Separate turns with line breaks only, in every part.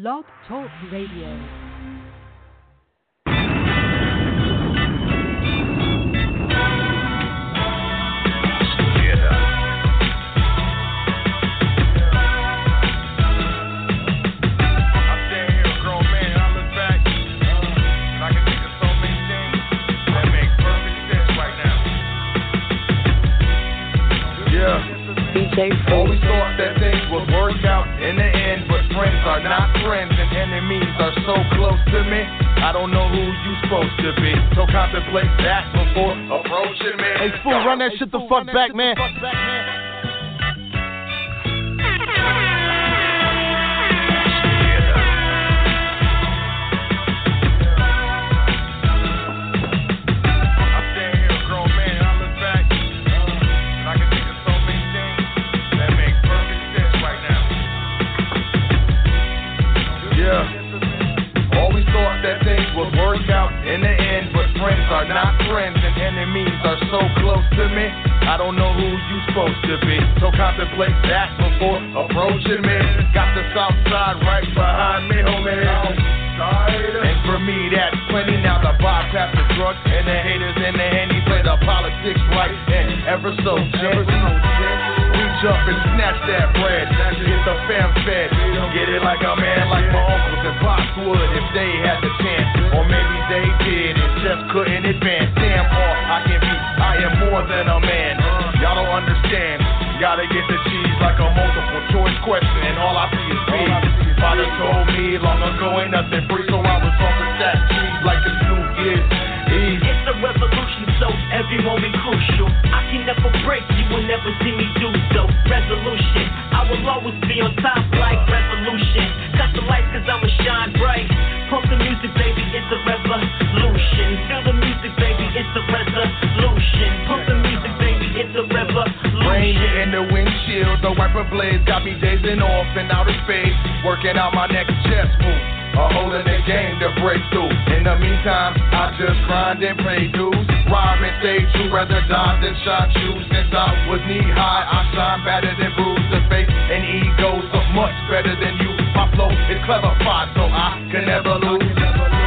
Blog Talk Radio.
DJ Always thought that things would work out in the end, but friends are not friends and enemies are so close to me. I don't know who you supposed to be. So contemplate that before approaching me.
Hey fool, run that shit the fuck back, man.
Supposed to be, so contemplate that before approaching me. Got the south side right behind me, homie. And for me, that's plenty. Now the bypass the drugs and the haters and the henny play the politics right and ever so gently. Reach up and snatch that bread. Get the fam fed. Get it like a man, like my uncles and pops would if they had the chance. Or maybe they did and just couldn't advance. Damn, all I can be, I am more than a man. Y'all don't understand. Gotta get the cheese like a multiple choice question, and all I see is B. Father told me long ago ain't nothing free, so I was with that cheese like it's New Year's Eve.
It's a revolution, so every moment crucial. I can never break, you will never see me do so. Resolution, I will always be on top like revolution. Cut the lights cause I'ma shine bright. Pump the music, baby, it's a revolution. Feel the
in the windshield, the wiper blades got me dazing off in outer space. Working out my next chess move. A hole in the game to break through. In the meantime, I just grind and pay dues. Rhyme and stay true, rather die than shot you. Since I was knee high, I shine better than bruise the face and ego, so much better than you. My flow is clever, fight, so I can never lose.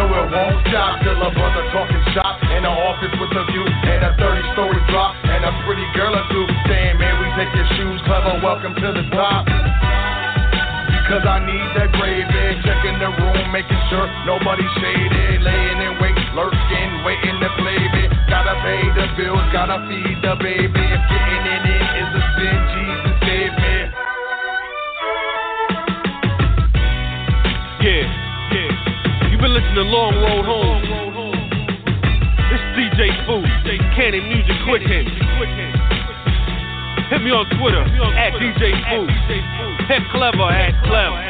Know it won't stop till a brother talking shop in the office with a view and a 30 story drop and a pretty girl or two saying, man, we take your shoes, clever, welcome to the top. Cause I need that gravy. Checking the room, making sure nobody's shaded. Laying in wait, lurking, waiting to play me. Gotta pay the bills, gotta feed the baby. If getting in it is a sin, Jesus save
You've been listening to Long Road Home. It's DJ Fu, Cannon Music Quick Hit. Hit me on Twitter at DJ Fu. Hit Clever at Clever.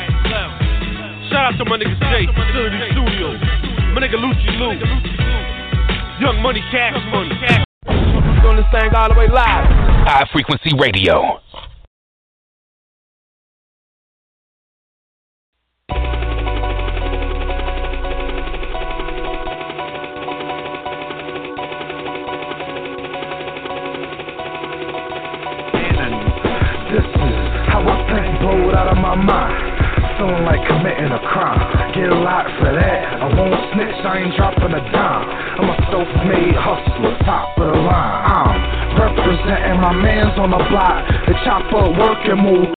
Shout out to my nigga Jay, Facility Studios. My nigga Lucci Lou. Young Money, Cash Money.
Doing this thing all the way live.
High Frequency Radio.
Mind. Feeling like committing a crime. Get lot for that. I won't snitch, I ain't dropping a dime. I'm a self-made hustler, top of the line. I'm representing my mans on the block. The chopper working move.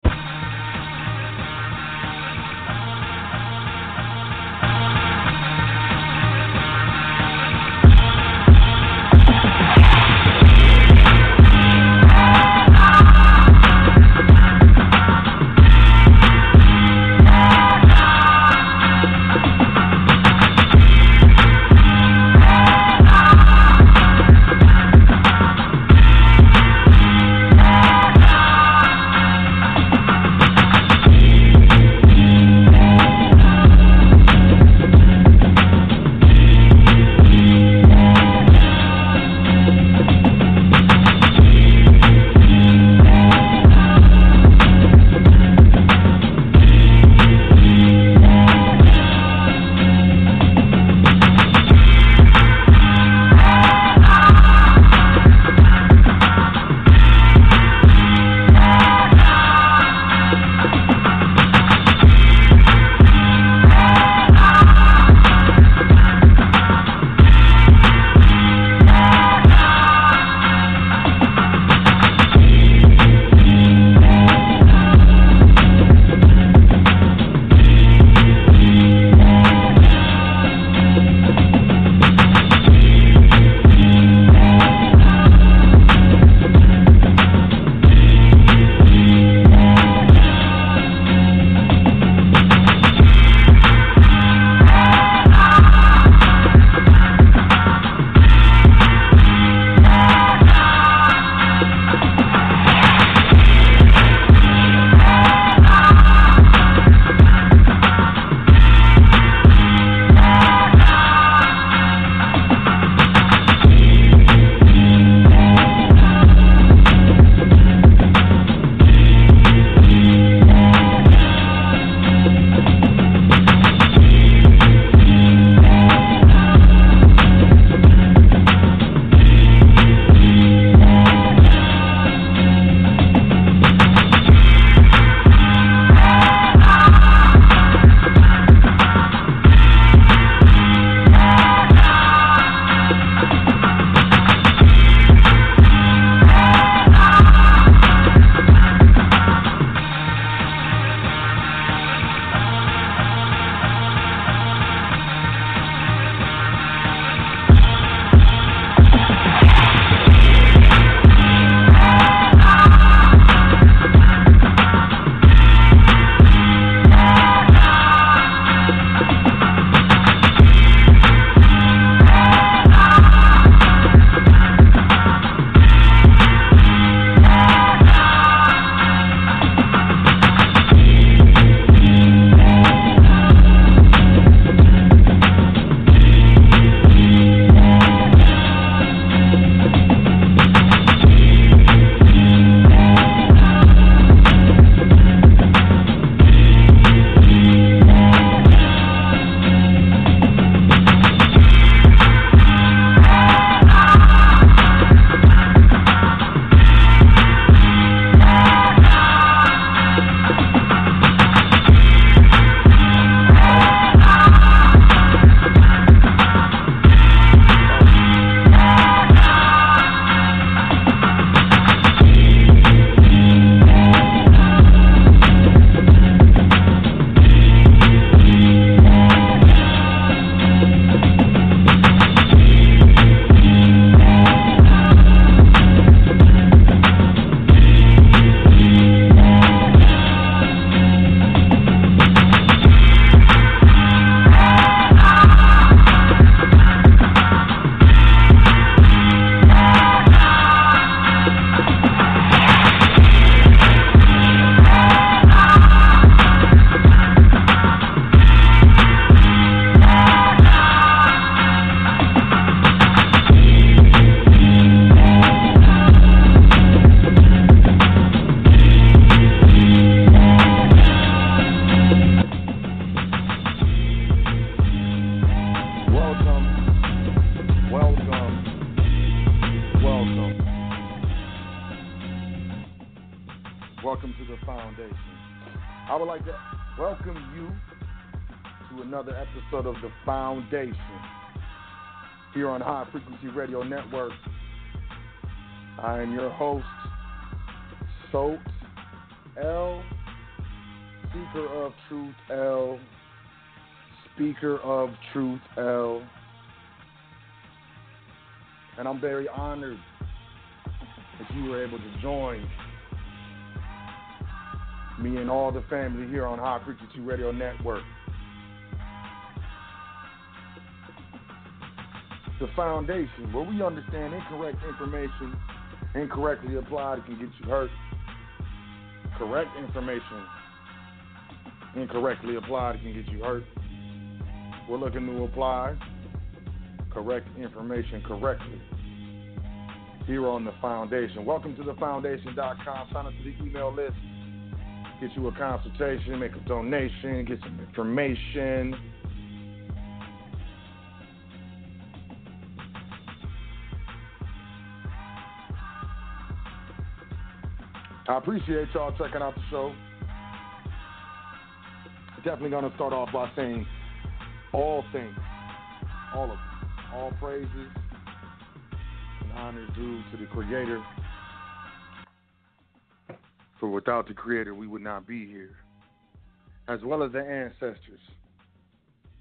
Radio Network. I am your host, Sot El, Speaker of Truth L, Speaker of Truth L. And I'm very honored that you were able to join me and all the family here on High Frequency Radio Network. The foundation, where we understand incorrect information incorrectly applied can get you hurt. Correct information incorrectly applied can get you hurt. We're looking to apply correct information correctly here on the foundation. Welcome to the foundation.com. Sign up to the email list. Get you a consultation, make a donation, get some information. I appreciate y'all checking out the show. Definitely going to start off by saying all things, all of them, all praises and honor due to the Creator. For without the Creator, we would not be here, as well as the ancestors.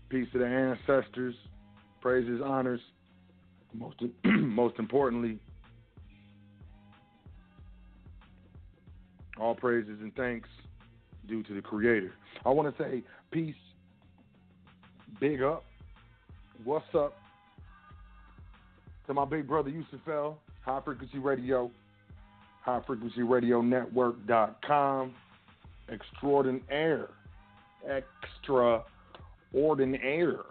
Peace to the ancestors, praises, honors. Most most importantly, all praises and thanks due to the Creator. I want to say peace, big up, what's up? To my big brother Yusuf L, High Frequency Radio, High Frequency Radio Network.com, extraordinaire, extraordinaire.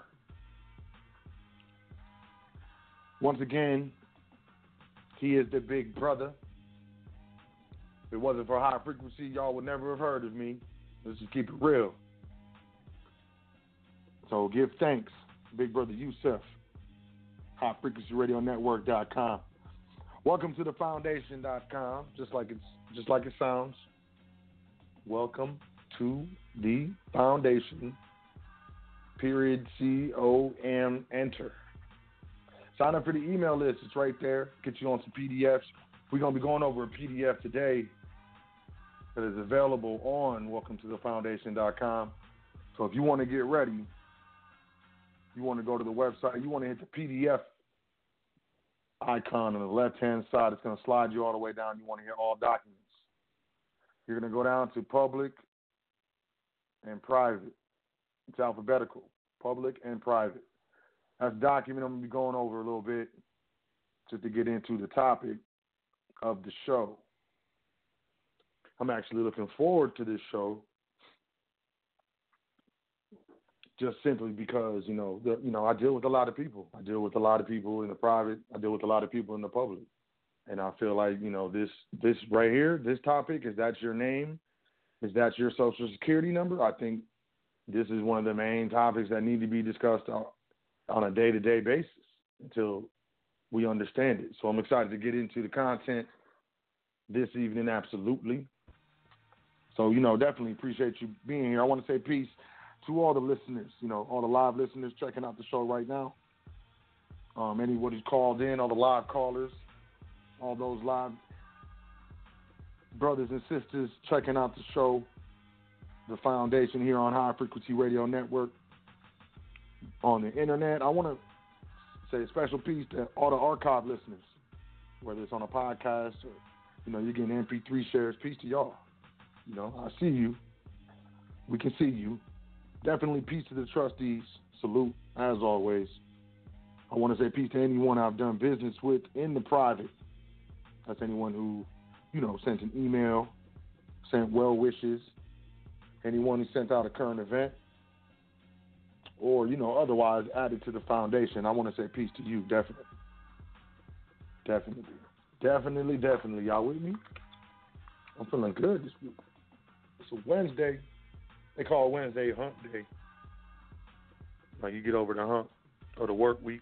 Once again, he is the big brother. If it wasn't for high frequency, y'all would never have heard of me. Let's just keep it real. So give thanks, Big Brother Yusuf, HighFrequencyRadioNetwork.com. Welcome to the Foundation.com, just like it's just like it sounds. Welcome to the Foundation. Period C O M enter. Sign up for the email list. It's right there. Get you on some PDFs. We're gonna be going over a PDF today that is available on welcome to the foundation.com. So if you want to get ready, you want to go to the website, you want to hit the PDF icon on the left hand side, it's going to slide you all the way down. You want to hit all documents. You're going to go down to public and private. It's alphabetical, public and private. That's document I'm going to be going over a little bit just to get into the topic of the show. I'm actually looking forward to this show just simply because you know the, you know I deal with a lot of people. I deal with a lot of people in the private. I deal with a lot of people in the public, and I feel like you know this this right here, this topic is that your name, is that your social security number? I think this is one of the main topics that need to be discussed on, on a day to day basis until we understand it. So I'm excited to get into the content this evening. Absolutely. So, you know, definitely appreciate you being here. I want to say peace to all the listeners, you know, all the live listeners checking out the show right now. Um, who's called in, all the live callers, all those live brothers and sisters checking out the show, the foundation here on High Frequency Radio Network on the internet. I want to say a special peace to all the archive listeners, whether it's on a podcast or, you know, you're getting MP3 shares. Peace to y'all. You know, I see you. We can see you. Definitely peace to the trustees. Salute, as always. I want to say peace to anyone I've done business with in the private. That's anyone who, you know, sent an email, sent well wishes, anyone who sent out a current event, or, you know, otherwise added to the foundation. I want to say peace to you, definitely. Definitely. Definitely, definitely. Y'all with me? I'm feeling good this week. A Wednesday. They call Wednesday hump day. Like you get over the hump or the work week.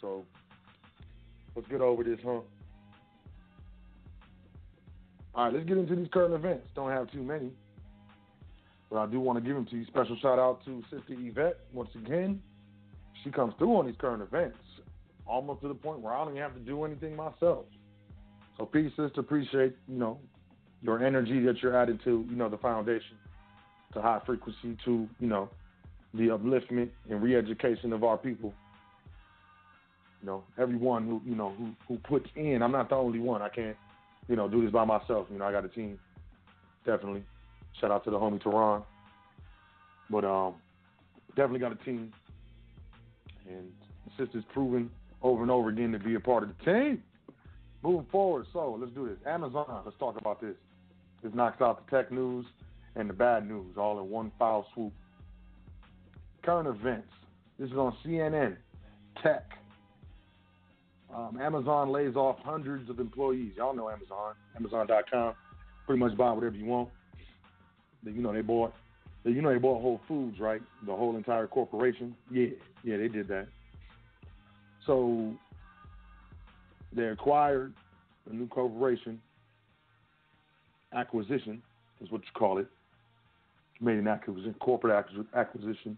So let's get over this hump. All right, let's get into these current events. Don't have too many, but I do want to give them to you. Special shout out to Sister Yvette once again. She comes through on these current events, almost to the point where I don't even have to do anything myself. So peace, sister. Appreciate you know your energy that you're adding to you know the foundation, to high frequency, to you know the upliftment and re-education of our people. You know, everyone who you know who who puts in. I'm not the only one. I can't you know do this by myself. You know, I got a team. Definitely. Shout out to the homie Tehran. But um, definitely got a team, and sister's proven over and over again to be a part of the team. Moving forward, so let's do this. Amazon, let's talk about this. This knocks out the tech news and the bad news all in one foul swoop. Current events. This is on CNN. Tech. Um, Amazon lays off hundreds of employees. Y'all know Amazon. Amazon.com. Pretty much buy whatever you want. You know they bought. You know they bought Whole Foods, right? The whole entire corporation. Yeah, yeah, they did that. So they acquired a new corporation. Acquisition is what you call it. Made an acquisition, corporate acquisition.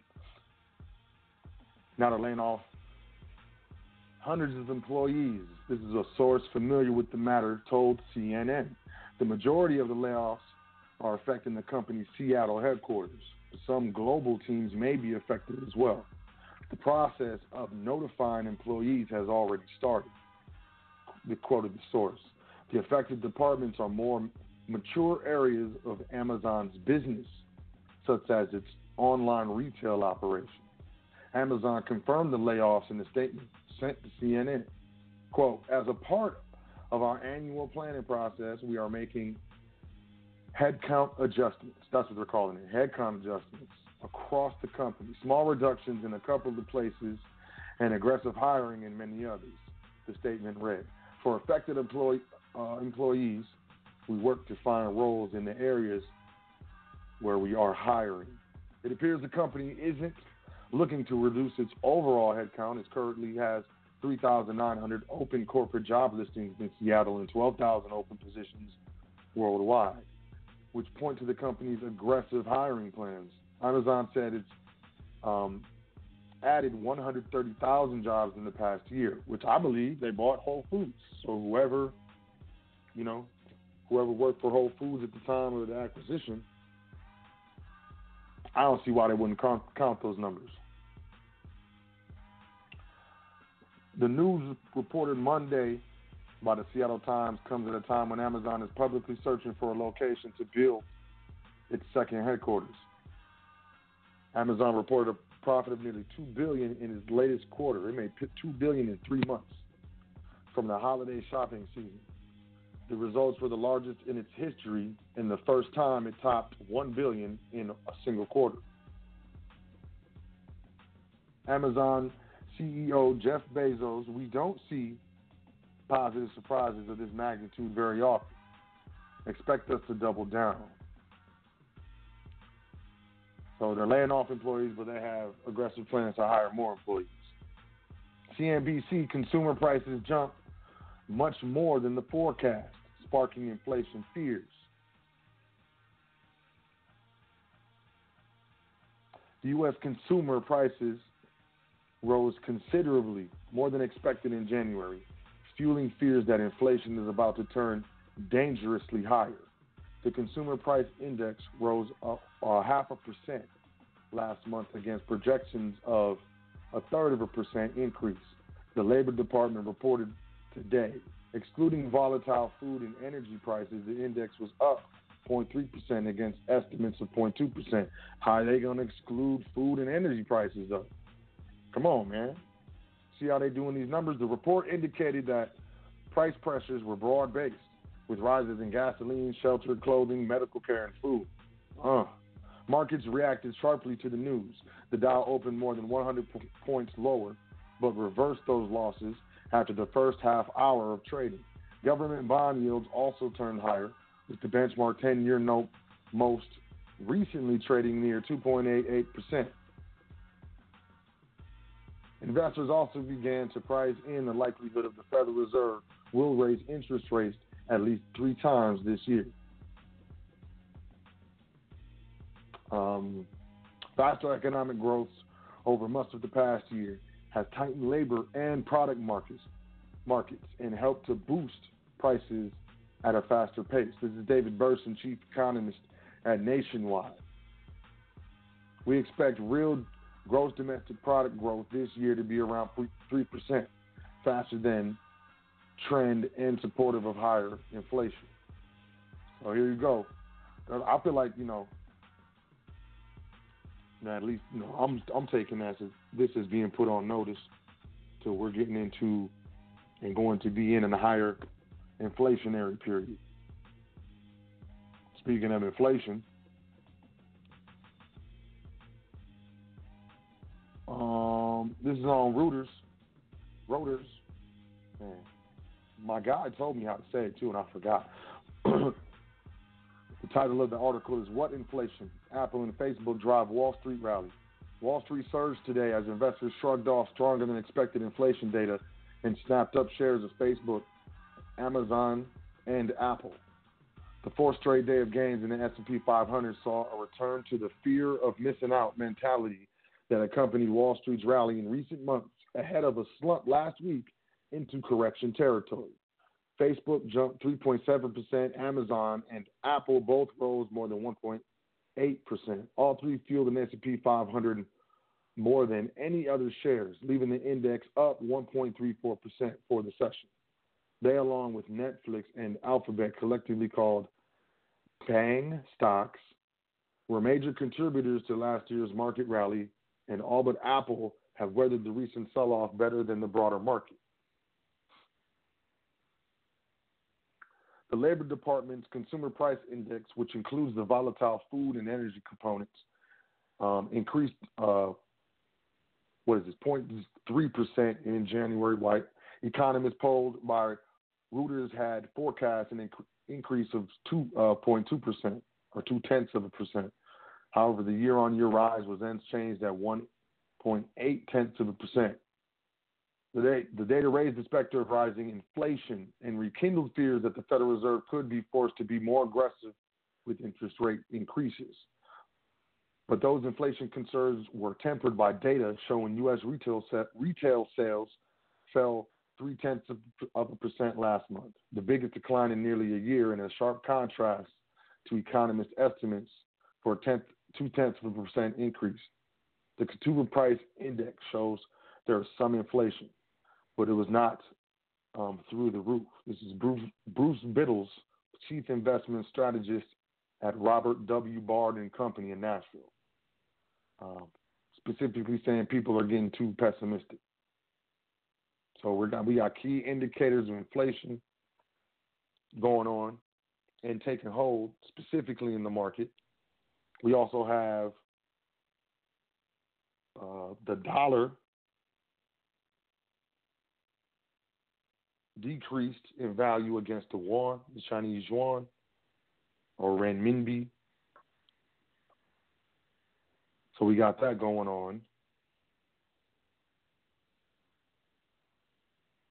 Now they're laying off hundreds of employees. This is a source familiar with the matter told CNN. The majority of the layoffs are affecting the company's Seattle headquarters. Some global teams may be affected as well. The process of notifying employees has already started. The quoted the source. The affected departments are more mature areas of Amazon's business, such as its online retail operation. Amazon confirmed the layoffs in a statement sent to CNN. Quote, as a part of our annual planning process, we are making headcount adjustments. That's what they're calling it, headcount adjustments across the company. Small reductions in a couple of places and aggressive hiring in many others, the statement read. For affected uh, employees, we work to find roles in the areas where we are hiring. It appears the company isn't looking to reduce its overall headcount. It currently has 3,900 open corporate job listings in Seattle and 12,000 open positions worldwide, which point to the company's aggressive hiring plans. Amazon said it's um, added 130,000 jobs in the past year, which I believe they bought Whole Foods. So whoever, you know, whoever worked for Whole Foods at the time of the acquisition, I don't see why they wouldn't count, count those numbers. The news reported Monday by the Seattle Times comes at a time when Amazon is publicly searching for a location to build its second headquarters. Amazon reported profit of nearly two billion in its latest quarter. It made two billion in three months from the holiday shopping season. The results were the largest in its history and the first time it topped one billion in a single quarter. Amazon CEO Jeff Bezos, we don't see positive surprises of this magnitude very often. Expect us to double down. So they're laying off employees, but they have aggressive plans to hire more employees. CNBC consumer prices jumped much more than the forecast, sparking inflation fears. The U.S. consumer prices rose considerably, more than expected in January, fueling fears that inflation is about to turn dangerously higher. The consumer price index rose a, a half a percent last month against projections of a third of a percent increase. The Labor Department reported today. Excluding volatile food and energy prices, the index was up 0.3% against estimates of 0.2%. How are they going to exclude food and energy prices, though? Come on, man. See how they're doing these numbers? The report indicated that price pressures were broad based, with rises in gasoline, shelter, clothing, medical care, and food. Uh. Markets reacted sharply to the news. The Dow opened more than 100 p- points lower, but reversed those losses after the first half hour of trading. Government bond yields also turned higher, with the benchmark 10 year note most recently trading near 2.88%. Investors also began to price in the likelihood of the Federal Reserve will raise interest rates at least three times this year. Um, faster economic growth over most of the past year has tightened labor and product markets, markets and helped to boost prices at a faster pace. This is David Berson, chief economist at Nationwide. We expect real gross domestic product growth this year to be around 3%, faster than trend and supportive of higher inflation. So here you go. I feel like, you know, at least you know, I'm I'm taking this as this is being put on notice. So we're getting into and going to be in a higher inflationary period. Speaking of inflation, um, this is on Reuters. Reuters. Man, my guy told me how to say it too, and I forgot. the title of the article is "What Inflation? Apple and Facebook Drive Wall Street Rally." Wall Street surged today as investors shrugged off stronger than expected inflation data and snapped up shares of Facebook, Amazon, and Apple. The fourth straight day of gains in the S&P 500 saw a return to the fear of missing out mentality that accompanied Wall Street's rally in recent months ahead of a slump last week into correction territory. Facebook jumped 3.7%, Amazon and Apple both rose more than 1.8%. All three fueled the S&P 500 more than any other shares, leaving the index up 1.34% for the session. They, along with Netflix and Alphabet, collectively called FANG stocks, were major contributors to last year's market rally, and all but Apple have weathered the recent sell off better than the broader market. The Labor Department's Consumer Price Index, which includes the volatile food and energy components, um, increased uh, what is this, 0.3% in January. White economists polled by Reuters had forecast an inc- increase of 2.2% uh, or two tenths of a percent. However, the year on year rise was then changed at 1.8 tenths of a percent. The, the data raised the specter of rising inflation and rekindled fears that the Federal Reserve could be forced to be more aggressive with interest rate increases. But those inflation concerns were tempered by data showing U.S. retail, retail sales fell three tenths of, of a percent last month, the biggest decline in nearly a year, in a sharp contrast to economist estimates for a tenth, two tenths of a percent increase. The consumer price index shows there is some inflation, but it was not um, through the roof. This is Bruce, Bruce Bittles, chief investment strategist at Robert W. Baird and Company in Nashville um, specifically saying people are getting too pessimistic. So we're got, we got key indicators of inflation going on and taking hold specifically in the market. We also have uh, the dollar decreased in value against the yuan, the Chinese yuan, or renminbi. So we got that going on.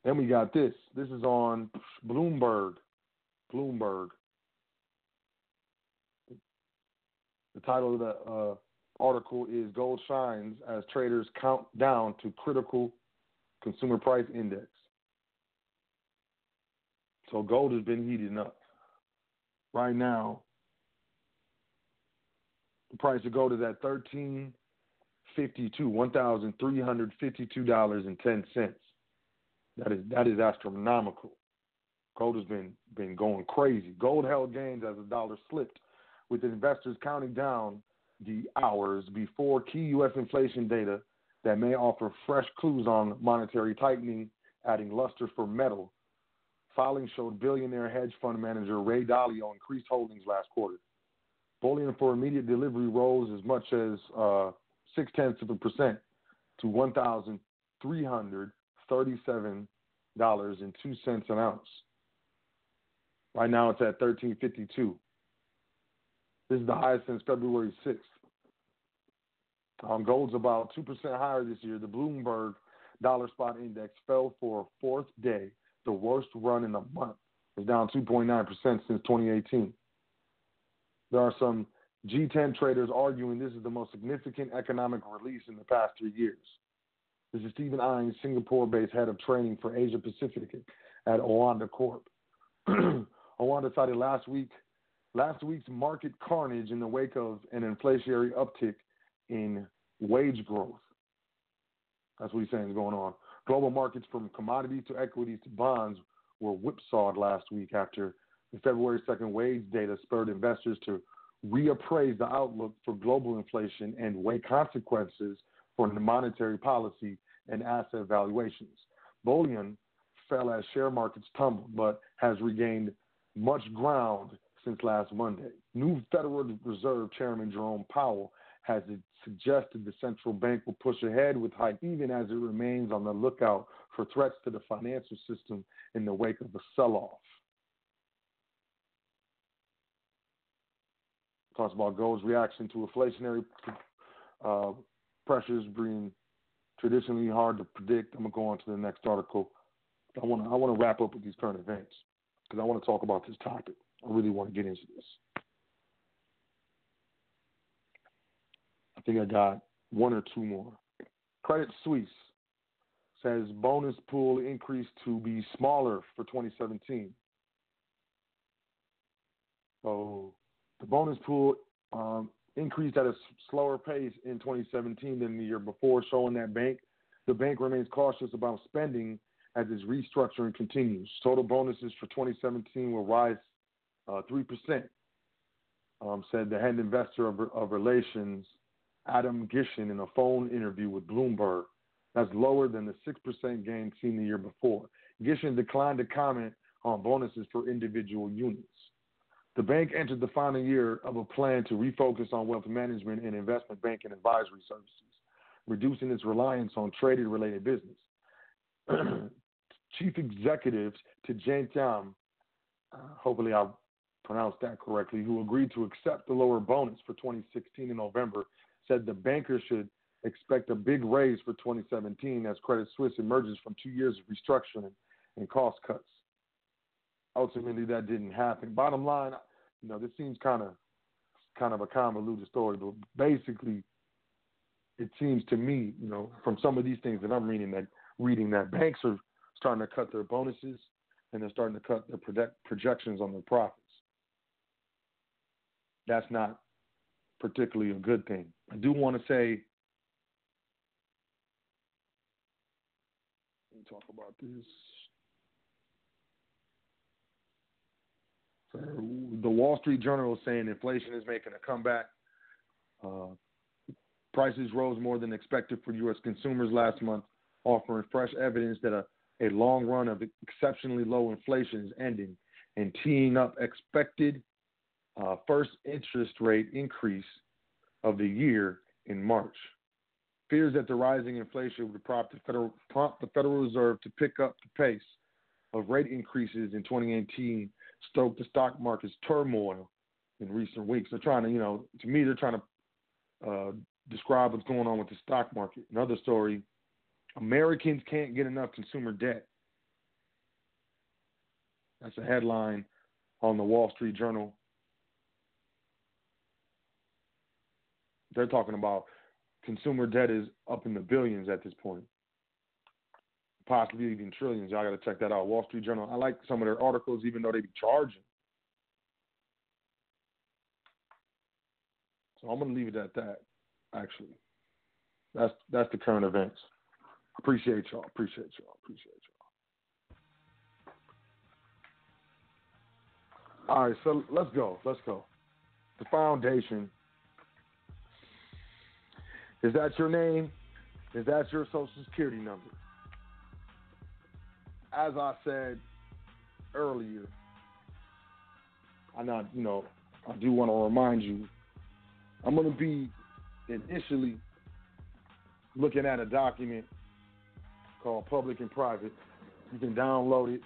Then we got this. This is on Bloomberg. Bloomberg. The title of the uh, article is Gold Shines as Traders Count Down to Critical Consumer Price Index. So gold has been heating up. Right now, the price of gold is at thirteen fifty two, one thousand three hundred fifty two dollars and ten cents. That is that is astronomical. Gold has been been going crazy. Gold held gains as the dollar slipped, with investors counting down the hours before key U.S. inflation data that may offer fresh clues on monetary tightening, adding luster for metal. Filings showed billionaire hedge fund manager Ray Dalio increased holdings last quarter. Bullion for immediate delivery rose as much as uh, six tenths of a percent to one thousand three hundred thirty-seven dollars and two cents an ounce. Right now, it's at thirteen fifty-two. This is the highest since February sixth. Um, gold's about two percent higher this year. The Bloomberg Dollar Spot Index fell for a fourth day, the worst run in a month. It's down 2.9% since 2018. There are some G10 traders arguing this is the most significant economic release in the past three years. This is Stephen Innes, Singapore-based head of training for Asia Pacific at Oanda Corp. Oanda cited last week last week's market carnage in the wake of an inflationary uptick in wage growth. That's what he's saying is going on. Global markets from commodities to equities to bonds were whipsawed last week after the February 2nd wage data spurred investors to reappraise the outlook for global inflation and weigh consequences for monetary policy and asset valuations. Bullion fell as share markets tumbled, but has regained much ground since last Monday. New Federal Reserve Chairman Jerome Powell has it suggested the central bank will push ahead with hike even as it remains on the lookout for threats to the financial system in the wake of the sell-off. Talks about gold's reaction to inflationary uh, pressures being traditionally hard to predict. I'm gonna go on to the next article. I want to I want to wrap up with these current events because I want to talk about this topic. I really want to get into this. I think I got one or two more. Credit Suisse says bonus pool increased to be smaller for 2017. So the bonus pool um, increased at a slower pace in 2017 than the year before, showing that bank the bank remains cautious about spending as its restructuring continues. Total bonuses for 2017 will rise uh, 3%, um, said the head investor of, of relations, Adam Gishen, in a phone interview with Bloomberg. That's lower than the 6% gain seen the year before. Gishen declined to comment on bonuses for individual units. The bank entered the final year of a plan to refocus on wealth management and investment banking advisory services, reducing its reliance on trading related business. Chief executives Tidjane Thiam, uh, hopefully I pronounced that correctly, who agreed to accept the lower bonus for 2016 in November, said the bankers should expect a big raise for 2017 as Credit Suisse emerges from two years of restructuring and cost cuts. Ultimately, that didn't happen. Bottom line, you know, this seems kind of kind of a convoluted story, but basically, it seems to me, you know, from some of these things that I'm reading that reading that banks are starting to cut their bonuses and they're starting to cut their project, projections on their profits. That's not particularly a good thing. I do want to say, let me talk about this. The Wall Street Journal is saying inflation is making a comeback. Uh, prices rose more than expected for U.S. consumers last month, offering fresh evidence that a, a long run of exceptionally low inflation is ending and teeing up expected uh, first interest rate increase of the year in March. Fears that the rising inflation would prompt the Federal, prompt the Federal Reserve to pick up the pace of rate increases in 2018 stoked the stock market's turmoil in recent weeks. They're trying to, you know, to me, they're trying to uh, describe what's going on with the stock market. Another story Americans can't get enough consumer debt. That's a headline on the Wall Street Journal. They're talking about consumer debt is up in the billions at this point, possibly even trillions. Y'all got to check that out. Wall Street Journal. I like some of their articles, even though they be charging. So I'm gonna leave it at that. Actually, that's that's the current events. Appreciate y'all. Appreciate y'all. Appreciate y'all. All right, so let's go. Let's go. The foundation is that your name? Is that your social security number? As I said earlier, I not, you know, I do want to remind you, I'm going to be initially looking at a document called Public and Private. You can download it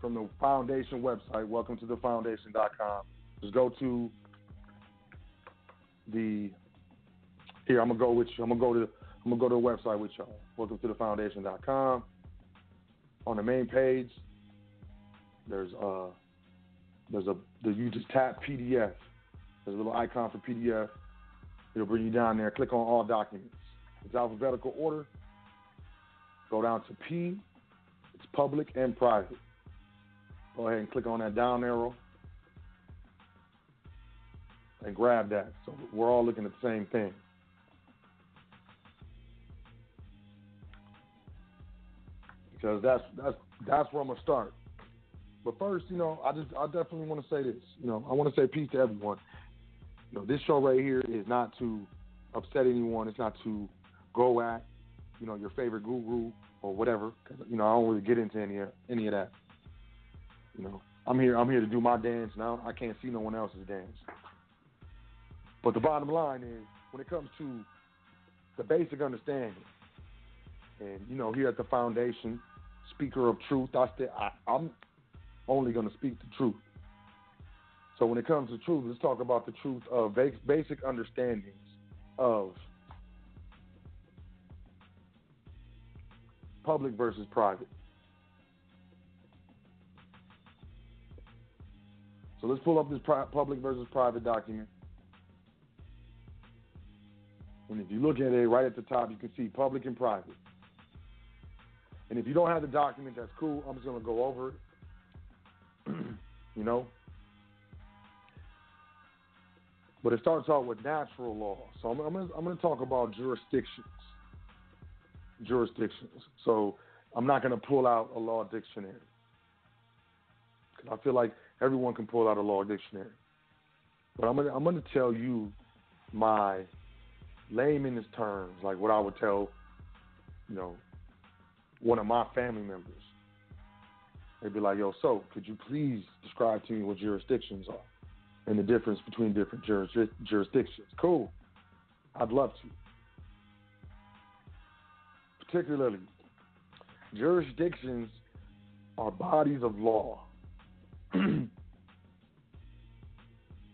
from the foundation website, welcome to the foundation.com. Just go to the here. I'm gonna go with you. I'm gonna go to I'm gonna go to the website with y'all. Welcome to the foundation.com. on the main page, there's uh there's a you just tap PDF. There's a little icon for PDF. It'll bring you down there. Click on all documents. It's alphabetical order. Go down to P. It's public and private. Go ahead and click on that down arrow and grab that. So we're all looking at the same thing. Because that's that's that's where I'm gonna start. But first, you know, I just I definitely want to say this. You know, I want to say peace to everyone. You know, this show right here is not to upset anyone. It's not to go at, you know, your favorite guru or whatever. Cause, you know, I don't really get into any any of that. You know, I'm here. I'm here to do my dance now. I can't see no one else's dance. But the bottom line is, when it comes to the basic understanding, and you know, here at the foundation, speaker of truth, I, st- I I'm only going to speak the truth. So when it comes to truth, let's talk about the truth of basic understandings of public versus private. So let's pull up this public versus private document. And if you look at it right at the top, you can see public and private. And if you don't have the document, that's cool. I'm just going to go over it. you know? But it starts out with natural law. So I'm, I'm, going to talk about jurisdictions. Jurisdictions. So I'm not going to pull out a law dictionary. Because I feel like everyone can pull out a law dictionary. But I'm going to tell you my layman's terms, like what I would tell, you know, one of my family members. They'd be like, yo, so could you please describe to me what jurisdictions are and the difference between different juris- jurisdictions? Cool. I'd love to. Particularly, jurisdictions are bodies of law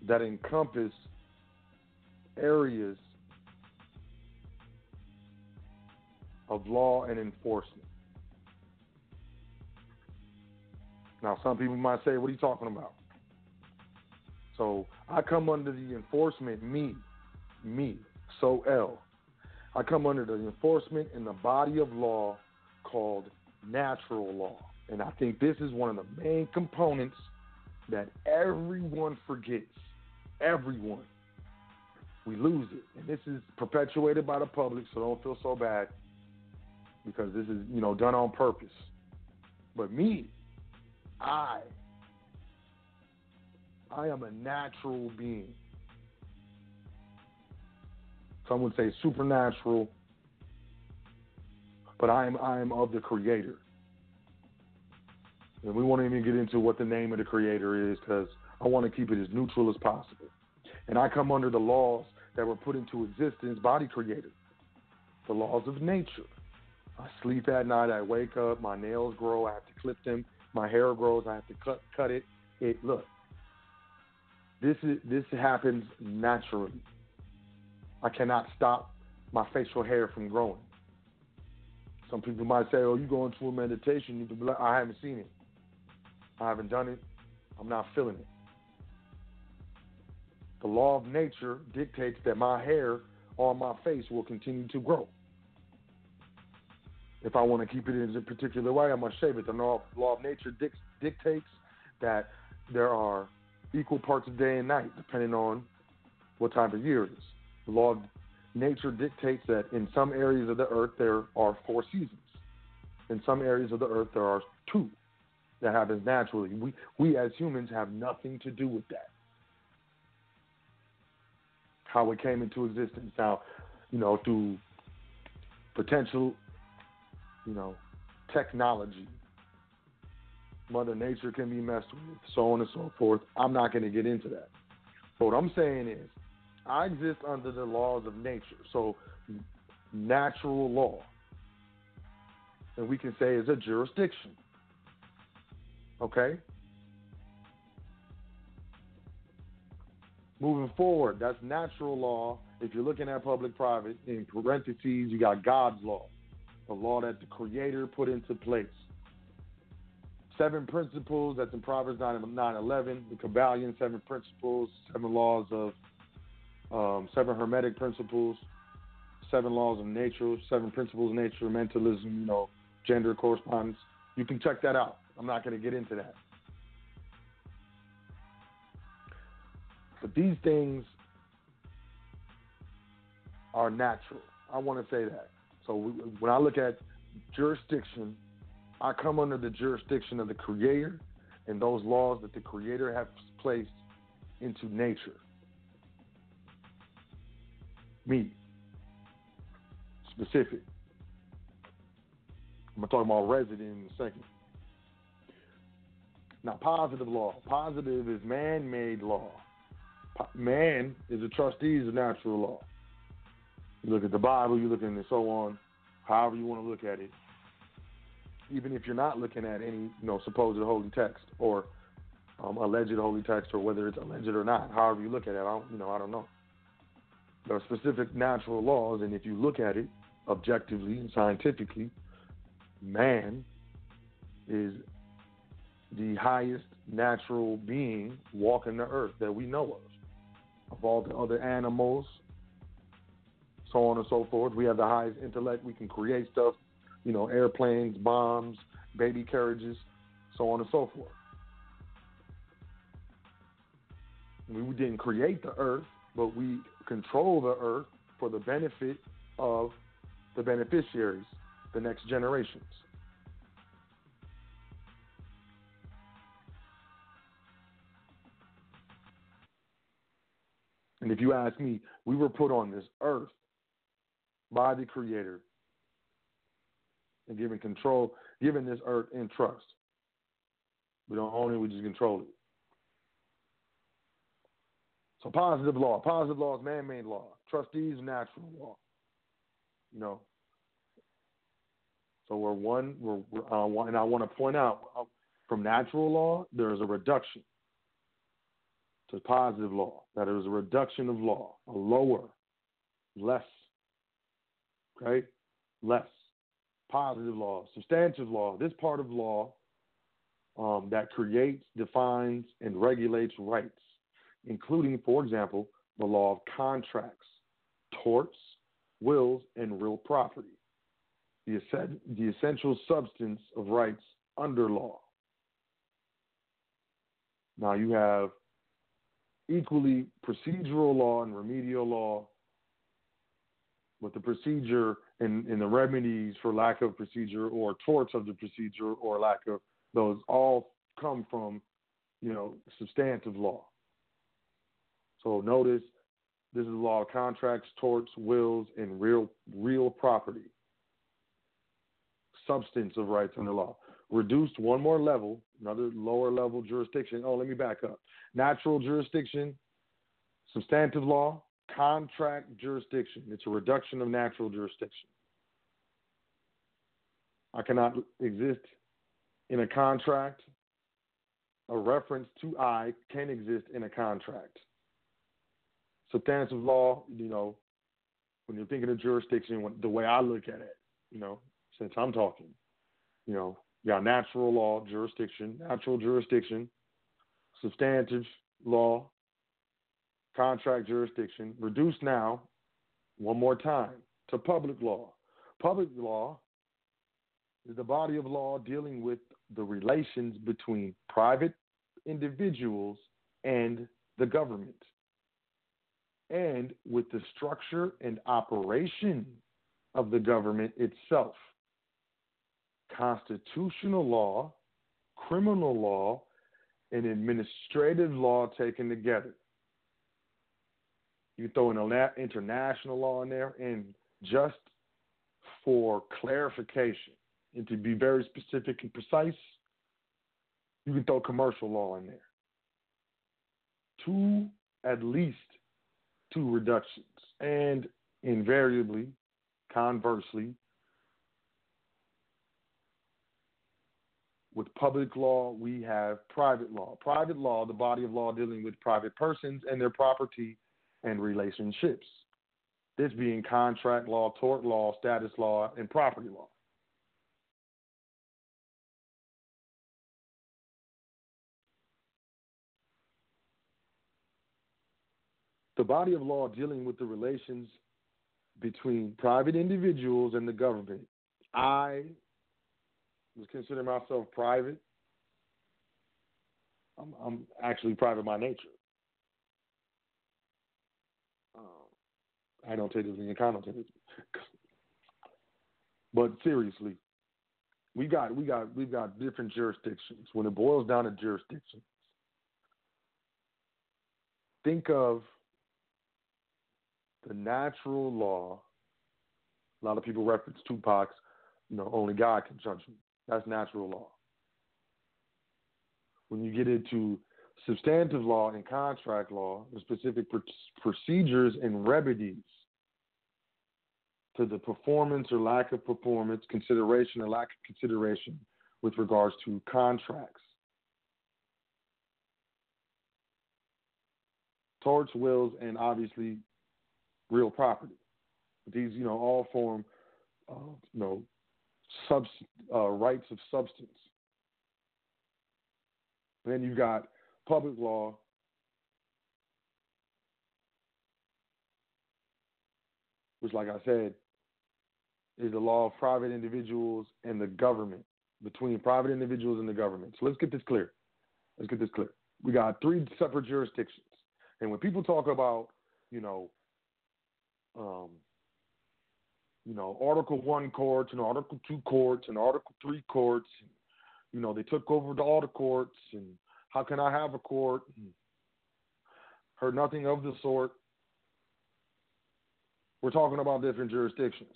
that encompass areas of law and enforcement. Now, some people might say, What are you talking about? So I come under the enforcement, me, me, so L. I come under the enforcement in the body of law called natural law. And I think this is one of the main components that everyone forgets. Everyone. We lose it. And this is perpetuated by the public, so don't feel so bad because this is, you know, done on purpose. But me, I, I am a natural being. Some would say supernatural, but I am I am of the Creator. And we won't even get into what the name of the Creator is because I want to keep it as neutral as possible. And I come under the laws that were put into existence by the Creator, the laws of nature. I sleep at night, I wake up, my nails grow, I have to clip them, my hair grows, I have to cut cut it. It look. This is this happens naturally. I cannot stop my facial hair from growing. Some people might say, "Oh, you go into a meditation." You I haven't seen it. I haven't done it. I'm not feeling it. The law of nature dictates that my hair on my face will continue to grow. If I want to keep it in a particular way, I must shave it. The law, law of nature dic- dictates that there are equal parts of day and night, depending on what time of year it is. The law of nature dictates that in some areas of the earth there are four seasons. In some areas of the earth there are two. That happens naturally. We we as humans have nothing to do with that. How it came into existence now, you know, through potential you know, technology. Mother Nature can be messed with, so on and so forth. I'm not going to get into that. But what I'm saying is, I exist under the laws of nature, so natural law. And we can say is a jurisdiction. Okay? Moving forward, that's natural law. If you're looking at public private, in parentheses, you got God's law the law that the Creator put into place. seven principles. That's in Proverbs 9, 9 11. The Kybalion, seven principles, seven laws of, um, seven hermetic principles, seven laws of nature, seven principles of nature, mentalism, you know, gender correspondence. You can check that out. I'm not going to get into that. But these things are natural. I want to say that. So we, when I look at jurisdiction, I come under the jurisdiction of the Creator and those laws that the Creator has placed into nature. Me. Specific. I'm going to talk about resident in a second. Now, positive law. Positive is man made law. Man is a trustee of natural law. You look at the Bible, you look at it and so on, however you want to look at it. Even if you're not looking at any, you know, supposed holy text or um, alleged holy text, or whether it's alleged or not, however you look at it, I don't, you know, I don't know. There are specific natural laws, and if you look at it objectively and scientifically, man is the highest natural being walking the earth that we know of. Of all the other animals, so on and so forth, we have the highest intellect. We can create stuff, you know, airplanes, bombs, baby carriages, so on and so forth. We didn't create the earth, but we control the earth for the benefit of the beneficiaries, the next generations. And if you ask me, we were put on this earth by the Creator and given control, given this earth in trust. We don't own it, we just control it. So positive law. Positive law is man-made law. Trustees, natural law. You know. So we're one. We're, we're uh, one, and I want to point out uh, from natural law there is a reduction to positive law. That is a reduction of law, a lower, less. Okay, less positive law, substantive law. This part of law um, that creates, defines, and regulates rights including, for example, the law of contracts, torts, wills, and real property, the, the essential substance of rights under law. Now you have equally procedural law and remedial law, with the procedure and, and the remedies for lack of procedure or torts of the procedure or lack of those all come from, you know, substantive law. So notice this is law of contracts, torts, wills, and real real property. Substance of rights under law. Reduced one more level, another lower level jurisdiction. Oh, let me back up. Natural jurisdiction, substantive law, contract jurisdiction. It's a reduction of natural jurisdiction. I cannot exist in a contract. A reference to I can exist in a contract substantive law, you know, when you're thinking of jurisdiction, the way I look at it, you know, since I'm talking, you know, you got natural law, jurisdiction, natural jurisdiction, substantive law, contract jurisdiction, reduced now, one more time, to public law. Public law is the body of law dealing with the relations between private individuals and the government and with the structure and operation of the government itself. Constitutional law, criminal law, and administrative law taken together. You throw in international law in there, and just for clarification and to be very specific and precise, you can throw commercial law in there. Two, at least, two reductions. And invariably, conversely, with public law, we have private law. Private law, the body of law dealing with private persons and their property and relationships. This being contract law, tort law, status law, and property law. The body of law dealing with the relations between private individuals and the government. I was considering myself private. I'm, I'm actually private by nature. I don't take this being connotated. But seriously, we got we got we've got different jurisdictions. When it boils down to jurisdictions, think of the natural law. A lot of people reference Tupac's, you know, only God can judge me. That's natural law. When you get into substantive law and contract law, the specific pr- procedures and remedies to the performance or lack of performance, consideration or lack of consideration with regards to contracts. Torts, wills, and obviously real property. These, you know, all form, uh, you know, subs, uh, rights of substance. Then you've got public law, which, like I said, is the law of private individuals and the government, between private individuals and the government. So let's get this clear. Let's get this clear. We got three separate jurisdictions. And when people talk about, you know, um, you know, Article One courts and Article Two courts and Article Three courts, and, you know, they took over the, all the courts, and how can I have a court? And heard nothing of the sort. We're talking about different jurisdictions.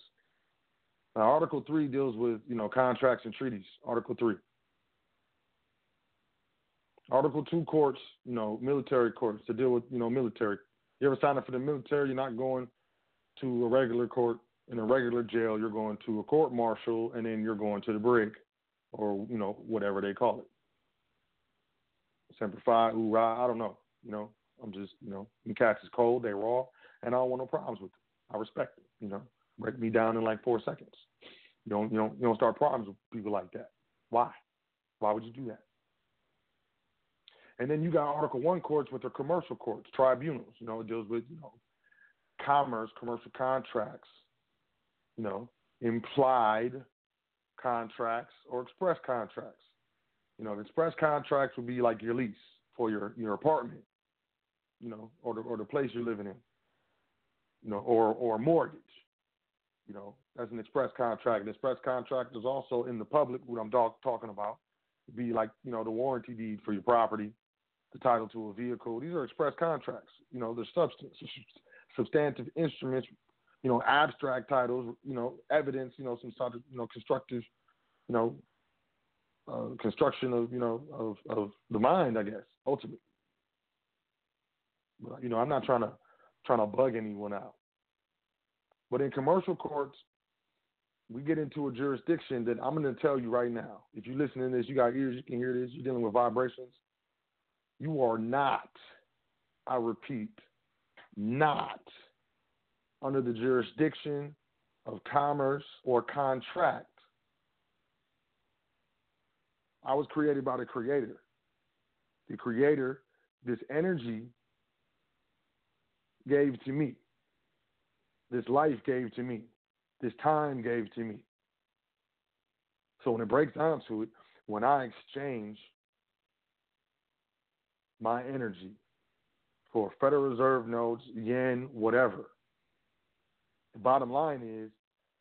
Now, Article Three deals with you know contracts and treaties. Article Three. Article Two courts, you know, military courts to deal with you know military. You ever sign up for the military? You're not going to a regular court in a regular jail. You're going to a court martial, and then you're going to the brig, or you know whatever they call it. Semper Fi, hoorah, I don't know. You know, I'm just you know, cats is cold, they raw, and I don't want no problems with it. I respect it. You know break me down in like four seconds. You don't you don't you don't start problems with people like that. Why? Why would you do that? And then you got Article One courts with the commercial courts, tribunals. You know, it deals with you know commerce, commercial contracts. You know, implied contracts or express contracts. You know, express contracts would be like your lease for your your apartment. You know, or the or the place you're living in. You know, or or mortgage. You know, that's an express contract. An express contract is also in the public, what I'm talk, talking about. It'd be like, you know, the warranty deed for your property, the title to a vehicle. These are express contracts. You know, they're substance, substantive instruments, you know, abstract titles, you know, evidence, you know, some sort of, you know, constructive, you know, uh, construction of, you know, of, of the mind, I guess, ultimately. But, you know, I'm not trying to trying to bug anyone out. But in commercial courts, we get into a jurisdiction that I'm going to tell you right now. If you listen to this, you got ears, you can hear this, you're dealing with vibrations. You are not, I repeat, not under the jurisdiction of commerce or contract. I was created by the Creator. The Creator, this energy gave to me this life gave to me, this time gave to me. So when it breaks down to it, when I exchange my energy for Federal Reserve notes, yen, whatever, the bottom line is,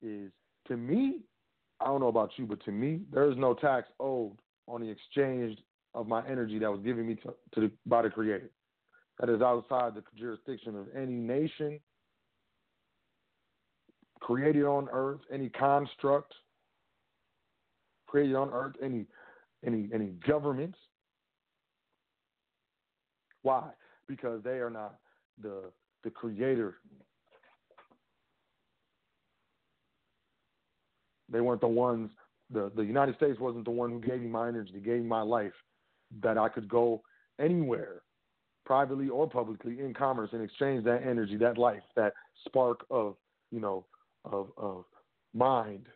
is to me, I don't know about you, but to me, there is no tax owed on the exchange of my energy that was given me to, to the, by the Creator. That is outside the jurisdiction of any nation, created on earth, any construct created on earth, any any any governments. Why? Because they are not the the creator. They weren't the ones the, the United States wasn't the one who gave me my energy, gave me my life, that I could go anywhere, privately or publicly, in commerce and exchange that energy, that life, that spark of, you know, of of mind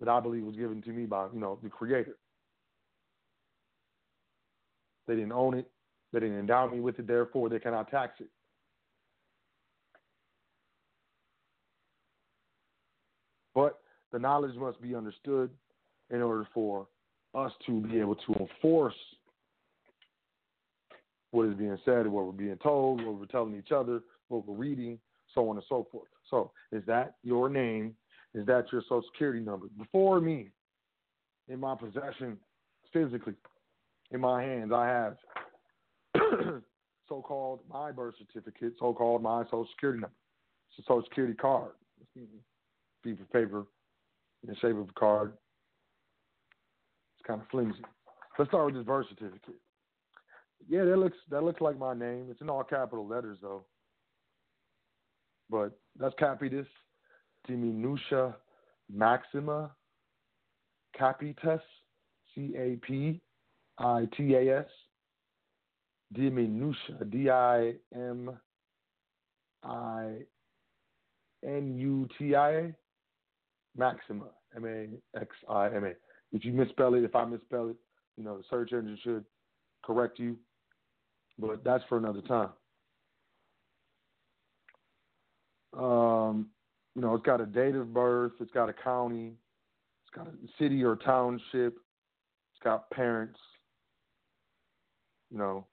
that I believe was given to me by you know the Creator. They didn't own it. They didn't endow me with it. Therefore, they cannot tax it. But the knowledge must be understood in order for us to be able to enforce what is being said, what we're being told, what we're telling each other, what we're reading, so on and so forth. So, is that your name? Is that your social security number? Before me, in my possession, physically, in my hands, I have so called my birth certificate, so called my social security number. It's a social security card. Piece of paper in the shape of a card. It's kind of flimsy. Let's start with this birth certificate. Yeah, that looks that looks like my name. It's in all capital letters though. But that's Capitus Diminutia Maxima Capitas C A P I T A S Diminutia D I M I N U T I A Maxima M A X I M A. If you misspell it, if I misspell it, you know the search engine should correct you. But that's for another time. Um, you know, it's got a date of birth, it's got a county, it's got a city or township, it's got parents, you know,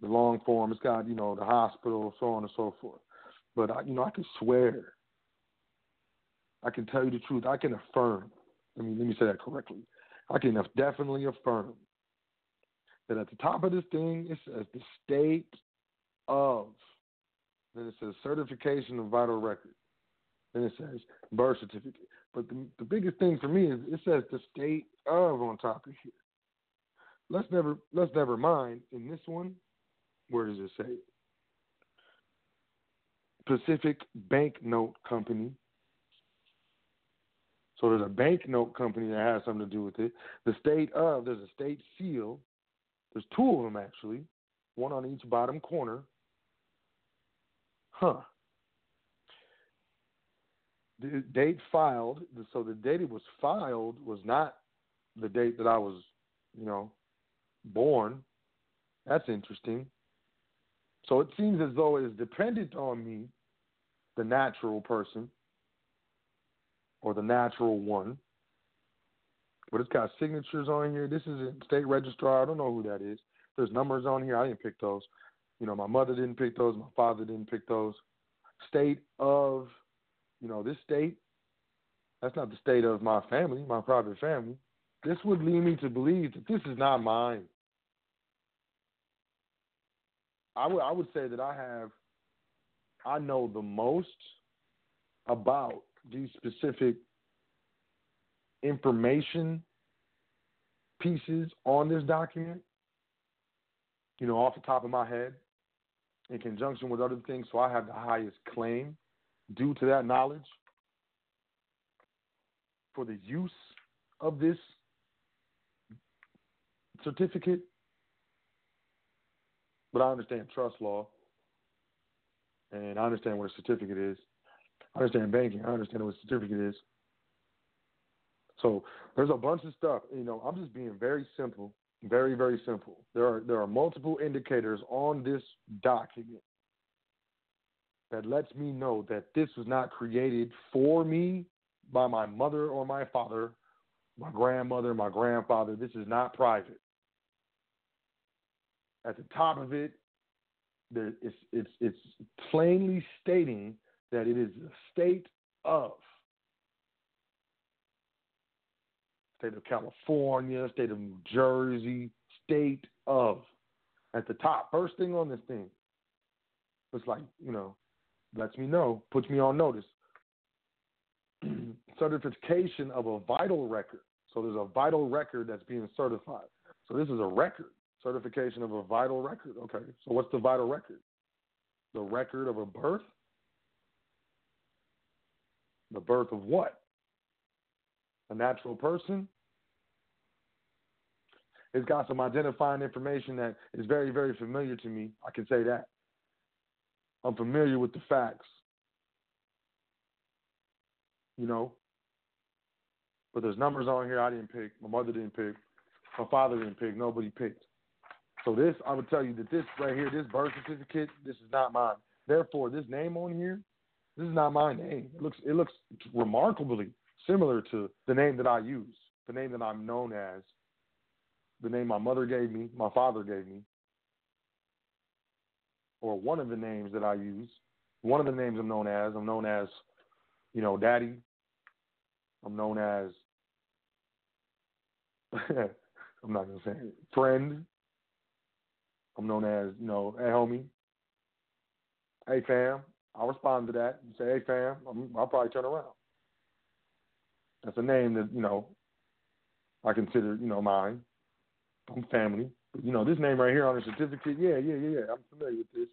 the long form, it's got, you know, the hospital, so on and so forth. But, I, you know, I can swear, I can tell you the truth, I can affirm, I mean, let me say that correctly. I can definitely affirm that at the top of this thing it says the state of then it says certification of vital record. Then it says birth certificate. But the, the biggest thing for me is it says the state of on top of here. Let's never let's never mind in this one. Where does it say? Pacific Banknote Company. So there's a banknote company that has something to do with it. The state of there's a state seal. There's two of them actually, one on each bottom corner huh. The date filed, so the date it was filed was not the date that I was, you know, born. That's interesting. So it seems as though it is dependent on me, the natural person, or the natural one. But it's got signatures on here. This is a state registrar. I don't know who that is. There's numbers on here. I didn't pick those. You know, my mother didn't pick those. My father didn't pick those. State of, you know, this state. That's not the state of my family, my private family. This would lead me to believe that this is not mine. I would I would say that I have I know the most about these specific information pieces on this document, you know, off the top of my head in conjunction with other things, so I have the highest claim due to that knowledge for the use of this certificate. But I understand trust law, and I understand what a certificate is. I understand banking. I understand what a certificate is. So there's a bunch of stuff. You know, I'm just being very simple very, very simple. There are there are multiple indicators on this document that lets me know that this was not created for me by my mother or my father, my grandmother, my grandfather. This is not private. At the top of it, it's it's it's plainly stating that it is the state of state of California, state of New Jersey, state of. At the top, first thing on this thing. It's like, you know, lets me know, puts me on notice. Certification of a vital record. So there's a vital record that's being certified. So this is a record, certification of a vital record. Okay. So what's the vital record? The record of a birth? The birth of what? A natural person, it's got some identifying information that is very, very familiar to me. I can say that. I'm familiar with the facts. You know? But there's numbers on here I didn't pick. My mother didn't pick. My father didn't pick. Nobody picked. So this, I would tell you that this right here, this birth certificate, this is not mine. Therefore, this name on here, this is not my name. It looks, it looks remarkably similar to the name that I use, the name that I'm known as, the name my mother gave me, my father gave me, or one of the names that I use. One of the names I'm known as, I'm known as, you know, Daddy. I'm known as, I'm not gonna say it, friend. I'm known as, you know, hey homie, hey fam. I'll respond to that. You say, hey fam, i will probably turn around. That's a name that you know I consider, you know, mine. Family. But, you know, this name right here on the certificate, yeah, yeah, yeah, yeah. I'm familiar with this.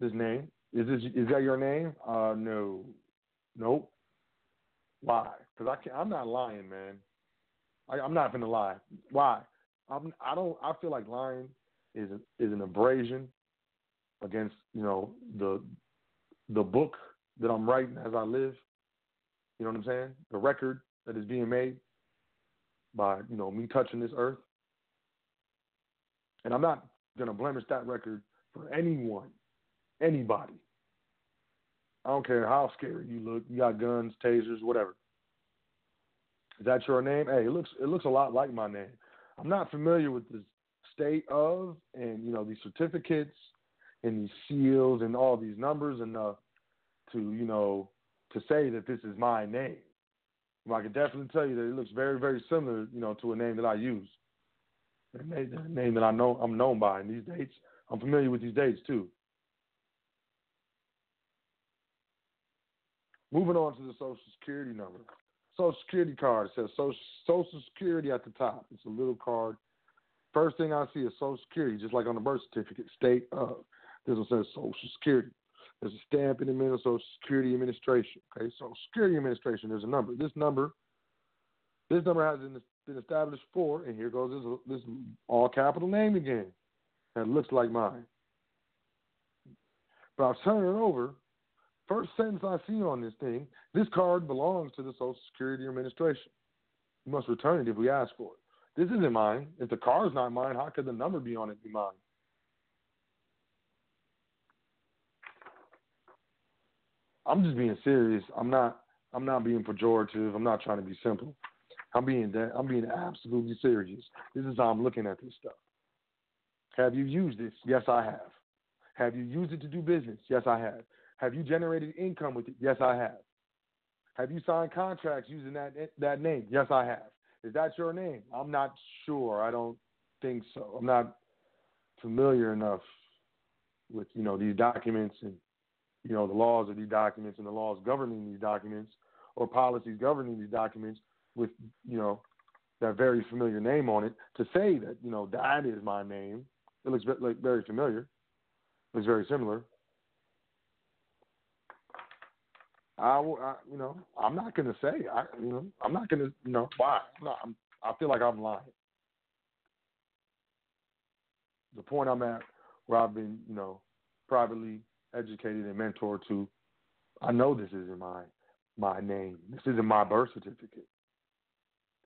This name. Is this is that your name? Uh no. Nope. Why? Because I can't I'm not lying, man. I, I'm not gonna lie. Why? I'm I don't I feel like lying is is an abrasion against, you know, the the book that I'm writing as I live. You know what I'm saying? The record that is being made by, you know, me touching this earth. And I'm not going to blemish that record for anyone, anybody. I don't care how scary you look. You got guns, tasers, whatever. Is that your name? Hey, it looks it looks a lot like my name. I'm not familiar with the state of and you know these certificates and these seals and all these numbers enough to you know to say that this is my name. Well, I can definitely tell you that it looks very very similar you know to a name that I use a name that I know I'm known by. And these dates, I'm familiar with these dates too. Moving on to the Social Security number. Social Security card. Says Social, Security at the top. It's a little card. First thing I see is Social Security, just like on the birth certificate, state of. This one says Social Security. There's a stamp in the middle, Social Security Administration. Okay, Social Security Administration. There's a number. This number, this number has been established for, and here goes this, this all capital name again. That looks like mine. But I'll turn it over. First sentence I see on this thing this card belongs to the Social Security Administration. You must return it if we ask for it. This isn't mine. If the card's not mine, how could the number be on it be mine? I'm just being serious. I'm not I'm not being pejorative. I'm not trying to be simple. I'm being that I'm being absolutely serious. This is how I'm looking at this stuff. Have you used this? Yes, I have. Have you used it to do business? Yes, I have. Have you generated income with it? Yes, I have. Have you signed contracts using that that name? Yes, I have. Is that your name? I'm not sure. I don't think so. I'm not familiar enough with you know these documents and you know the laws of these documents and the laws governing these documents or policies governing these documents with you know that very familiar name on it to say that you know that is my name. It looks very familiar. It's very similar. I, I, you know, I'm not gonna say. I, you know, I'm not gonna, you know, why? No, I'm, I feel like I'm lying. The point I'm at, where I've been, you know, privately educated and mentored to, I know this isn't my my name. This isn't my birth certificate.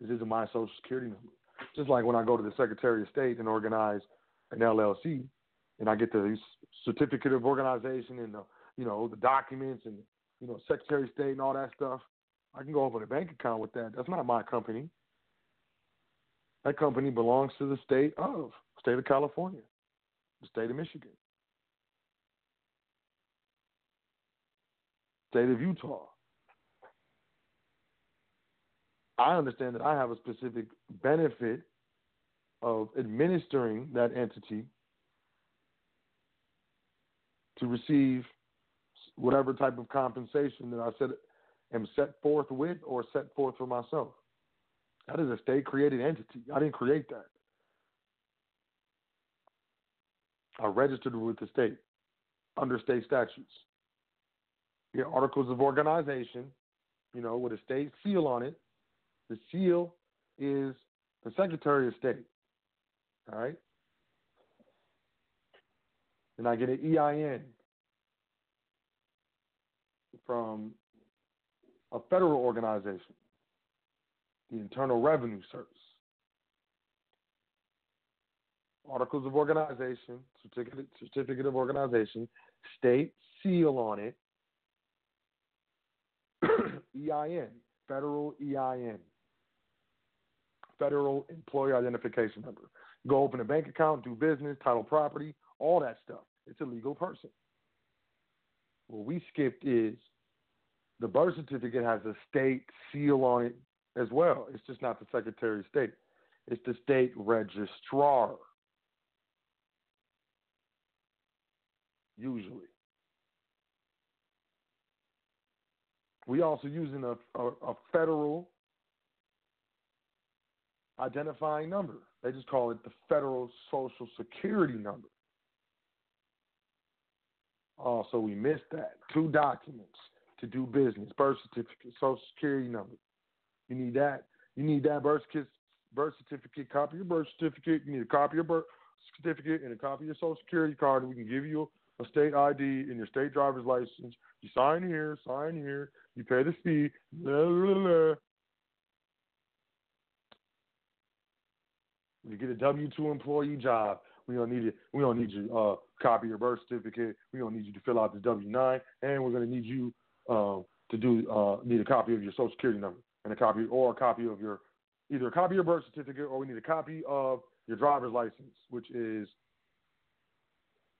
This isn't my social security number. Just like when I go to the Secretary of State and organize an LLC, and I get the certificate of organization and the you know the documents and you know Secretary of State and all that stuff. I can go open a bank account with that. That's not my company. That company belongs to the state of state of California, the state of Michigan, state of Utah, I understand that I have a specific benefit of administering that entity to receive whatever type of compensation that I said am set forth with or set forth for myself. That is a state created entity. I didn't create that. I registered with the state under state statutes. Articles of organization, you know, with a state seal on it, the seal is the Secretary of State. All right? And I get an EIN from a federal organization, the Internal Revenue Service. Articles of organization, certificate, certificate of organization, state seal on it, EIN federal EIN, federal employee identification number. Go open a bank account, do business, title property, all that stuff. It's a legal person. What we skipped is the birth certificate has a state seal on it as well. It's just not the Secretary of State. It's the state registrar. Usually. We also using a, a, a federal identifying number. They just call it the federal social security number. Oh, so we missed that. Two documents to do business: birth certificate, social security number. You need that. You need that birth certificate, birth certificate, copy your birth certificate. You need a copy of your birth certificate and a copy of your social security card. We can give you a state ID and your state driver's license. You sign here, sign here. You pay the fee. Blah, blah, blah. You get a W two employee job. We don't need it. We don't need you uh, copy your birth certificate. We don't need you to fill out the W nine, and we're to need you uh, to do uh, need a copy of your social security number and a copy or a copy of your either a copy of your birth certificate or we need a copy of your driver's license, which is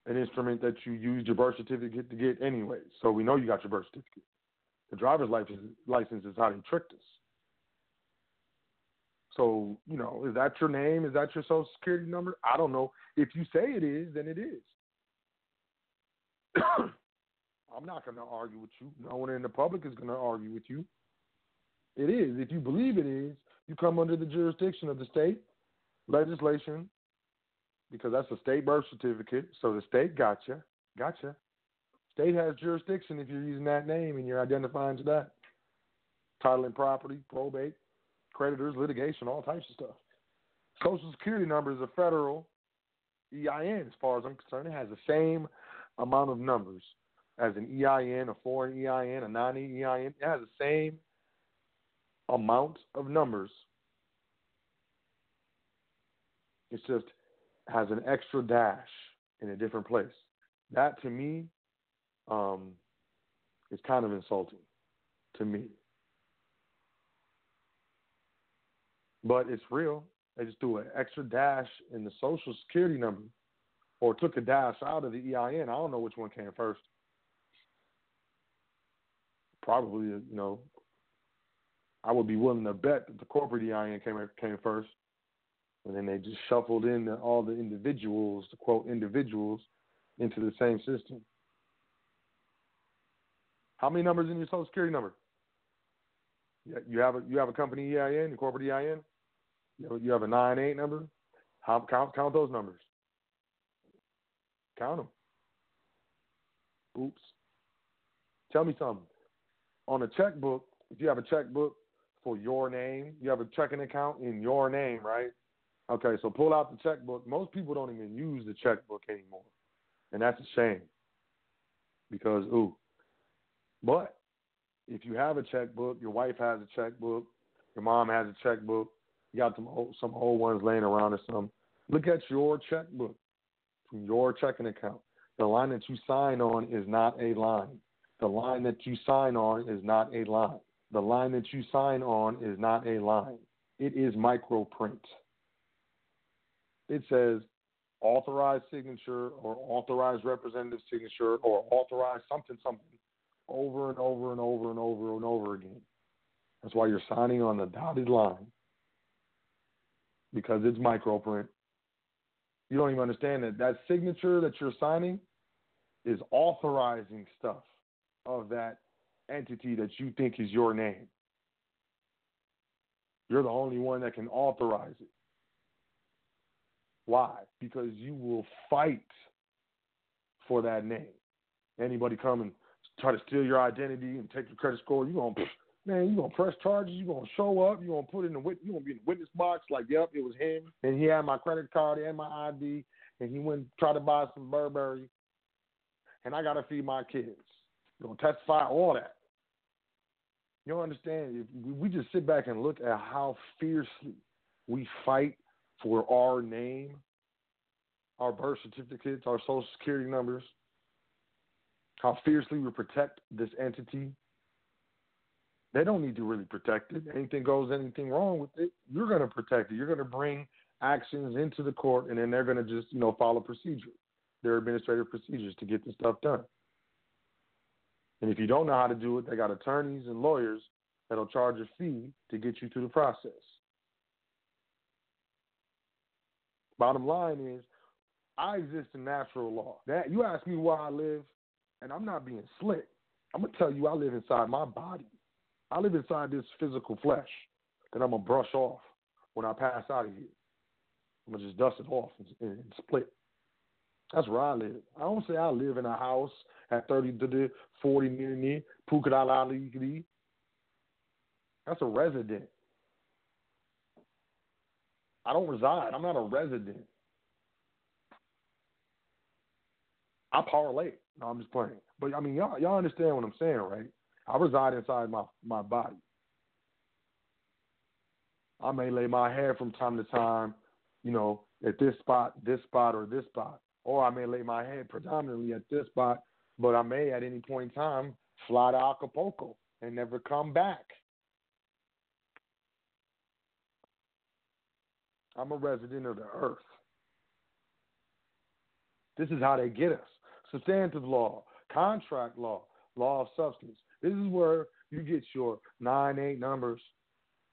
an instrument that you used your birth certificate to get anyway. So we know you got your birth certificate. The driver's license license is how they tricked us. So, you know, is that your name? Is that your social security number? I don't know. If you say it is, then it is. I'm not going to argue with you. No one in the public is going to argue with you. It is. If you believe it is, you come under the jurisdiction of the state legislation because that's a state birth certificate. So the state got gotcha. Gotcha. State has jurisdiction if you're using that name and you're identifying to that. Title and property, probate, creditors, litigation, all types of stuff. Social Security number is a federal EIN, as far as I'm concerned. It has the same amount of numbers as an EIN, a foreign EIN, a non EIN. It has the same amount of numbers. It's just has an extra dash in a different place. That to me um, is kind of insulting to me. But it's real. They just threw an extra dash in the social security number or took a dash out of the EIN. I don't know which one came first. Probably, you know, I would be willing to bet that the corporate EIN came came first, and then they just shuffled in all the individuals, to quote individuals, into the same system. How many numbers in your social security number? You have a you have a company EIN, a corporate EIN. You have a nine eight number. How, count count those numbers. Count them. Oops. Tell me something. On a checkbook, if you have a checkbook for your name, you have a checking account in your name, right? Okay, so pull out the checkbook. Most people don't even use the checkbook anymore. And that's a shame. Because, ooh. But if you have a checkbook, your wife has a checkbook, your mom has a checkbook, you got some old, some old ones laying around or some. Look at your checkbook from your checking account. The line that you sign on is not a line. The line that you sign on is not a line. The line that you sign on is not a line. It is microprint. It says authorized signature or authorized representative signature or authorized something something over and over and over and over and over again. That's why you're signing on the dotted line because it's microprint. You don't even understand that that signature that you're signing is authorizing stuff of that entity that you think is your name. You're the only one that can authorize it. Why? Because you will fight for that name. Anybody come and try to steal your identity and take your credit score, you're gonna man, you gonna press charges, you're gonna show up, you're gonna put in the you're gonna be in the witness box like, yep, it was him, and he had my credit card and my ID, and he went and tried to buy some Burberry, and I gotta feed my kids. You're gonna testify all that. You don't understand. If we just sit back and look at how fiercely we fight for our name, our birth certificates, our social security numbers, how fiercely we protect this entity. They don't need to really protect it. Anything goes, anything wrong with it, you're going to protect it. You're going to bring actions into the court, and then they're going to just, you know, follow procedure, their administrative procedures to get the stuff done. And if you don't know how to do it, they got attorneys and lawyers that'll charge a fee to get you through the process. Bottom line is, I exist in natural law. That you ask me where I live, and I'm not being slick. I'm gonna tell you, I live inside my body. I live inside this physical flesh that I'm gonna brush off when I pass out of here. I'm gonna just dust it off and, and split. That's where I live. I don't say I live in a house at 30 to the 40 million, Pukadala That's a resident. I don't reside. I'm not a resident. I parlay. No, I'm just playing. But I mean, y'all, y'all understand what I'm saying, right? I reside inside my my body. I may lay my head from time to time, you know, at this spot, this spot, or this spot, or I may lay my head predominantly at this spot, but I may at any point in time fly to Acapulco and never come back. I'm a resident of the earth. This is how they get us. Substantive law, contract law, law of substance. This is where you get your nine, eight numbers.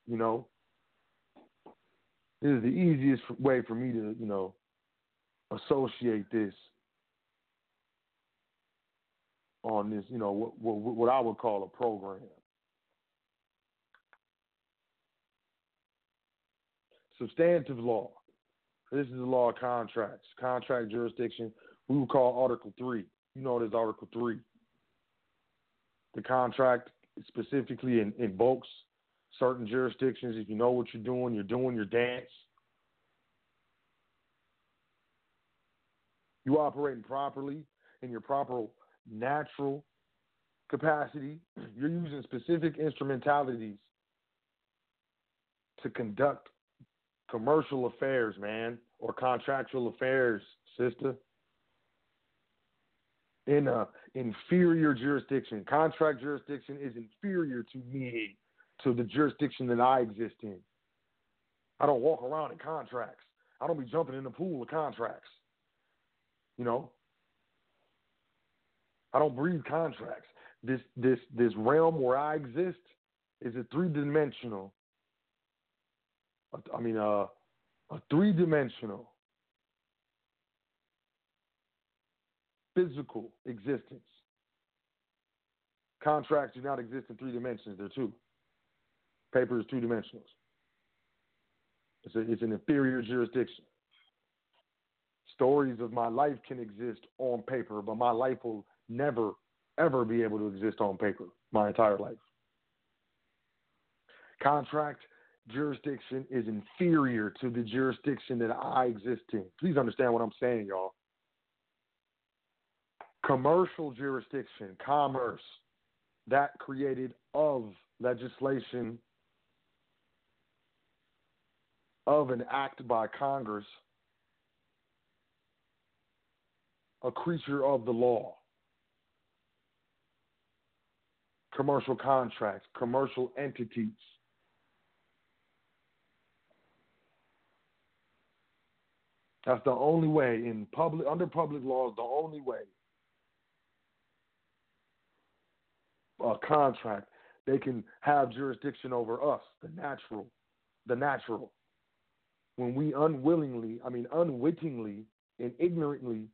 You know, this is the easiest way for me to, you know, associate this on this, you know, what, what, what I would call a program. Substantive law. This is the law of contracts, contract jurisdiction. We would call Article 3. You know is Article 3. The contract specifically in, invokes certain jurisdictions. If you know what you're doing, you're doing your dance. You operating properly in your proper natural capacity. You're using specific instrumentalities to conduct commercial affairs, man, or contractual affairs, sister. In a inferior jurisdiction, contract jurisdiction is inferior to me, to the jurisdiction that I exist in. I don't walk around in contracts. I don't be jumping in the pool of contracts. You know, I don't breathe contracts. This this this realm where I exist is a three dimensional I mean, a three dimensional physical existence. Contracts do not exist in three dimensions, they're two. Paper is two dimensional. It's, it's an inferior jurisdiction. Stories of my life can exist on paper, but my life will never, ever be able to exist on paper my entire life. Contract jurisdiction is inferior to the jurisdiction that I exist in. Please understand what I'm saying, y'all. Commercial jurisdiction, commerce, that created of legislation of an act by Congress, a creature of the law. Commercial contracts, commercial entities That's the only way in public under public laws. The only way a contract they can have jurisdiction over us, the natural, the natural. When we unwillingly, I mean unwittingly and ignorantly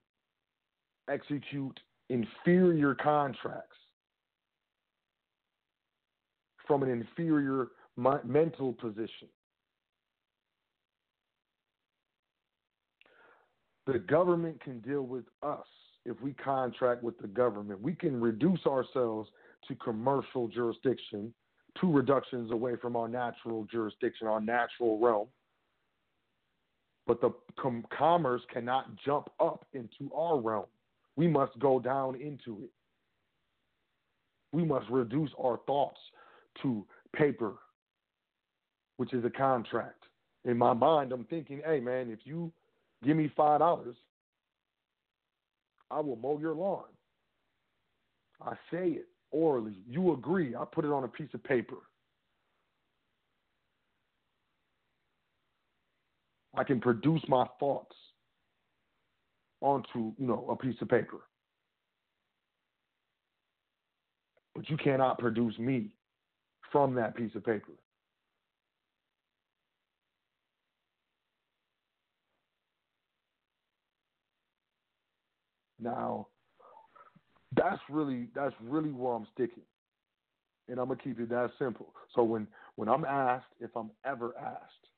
execute inferior contracts from an inferior mental position. The government can deal with us if we contract with the government. We can reduce ourselves to commercial jurisdiction, two reductions away from our natural jurisdiction, our natural realm. But the com- commerce cannot jump up into our realm. We must go down into it. We must reduce our thoughts to paper, which is a contract. In my mind, I'm thinking, hey, man, if you Give me five dollars. I will mow your lawn. I say it. orally. You agree. I put it on a piece of paper. I can produce my thoughts onto, you know, a piece of paper. But you cannot produce me from that piece of paper. Now, that's really that's really where I'm sticking, and I'm gonna keep it that simple. So when when I'm asked if I'm ever asked,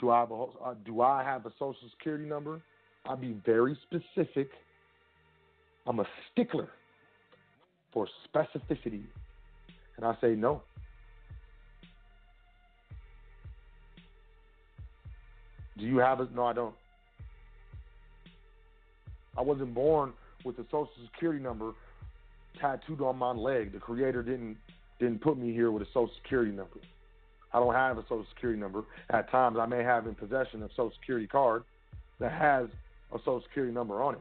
do I have a uh, do I have a social security number? I'll be very specific. I'm a stickler for specificity, and I say no. Do you have it? No, I don't. I wasn't born with a social security number tattooed on my leg. The creator didn't didn't put me here with a social security number. I don't have a social security number. At times I may have in possession a social security card that has a social security number on it.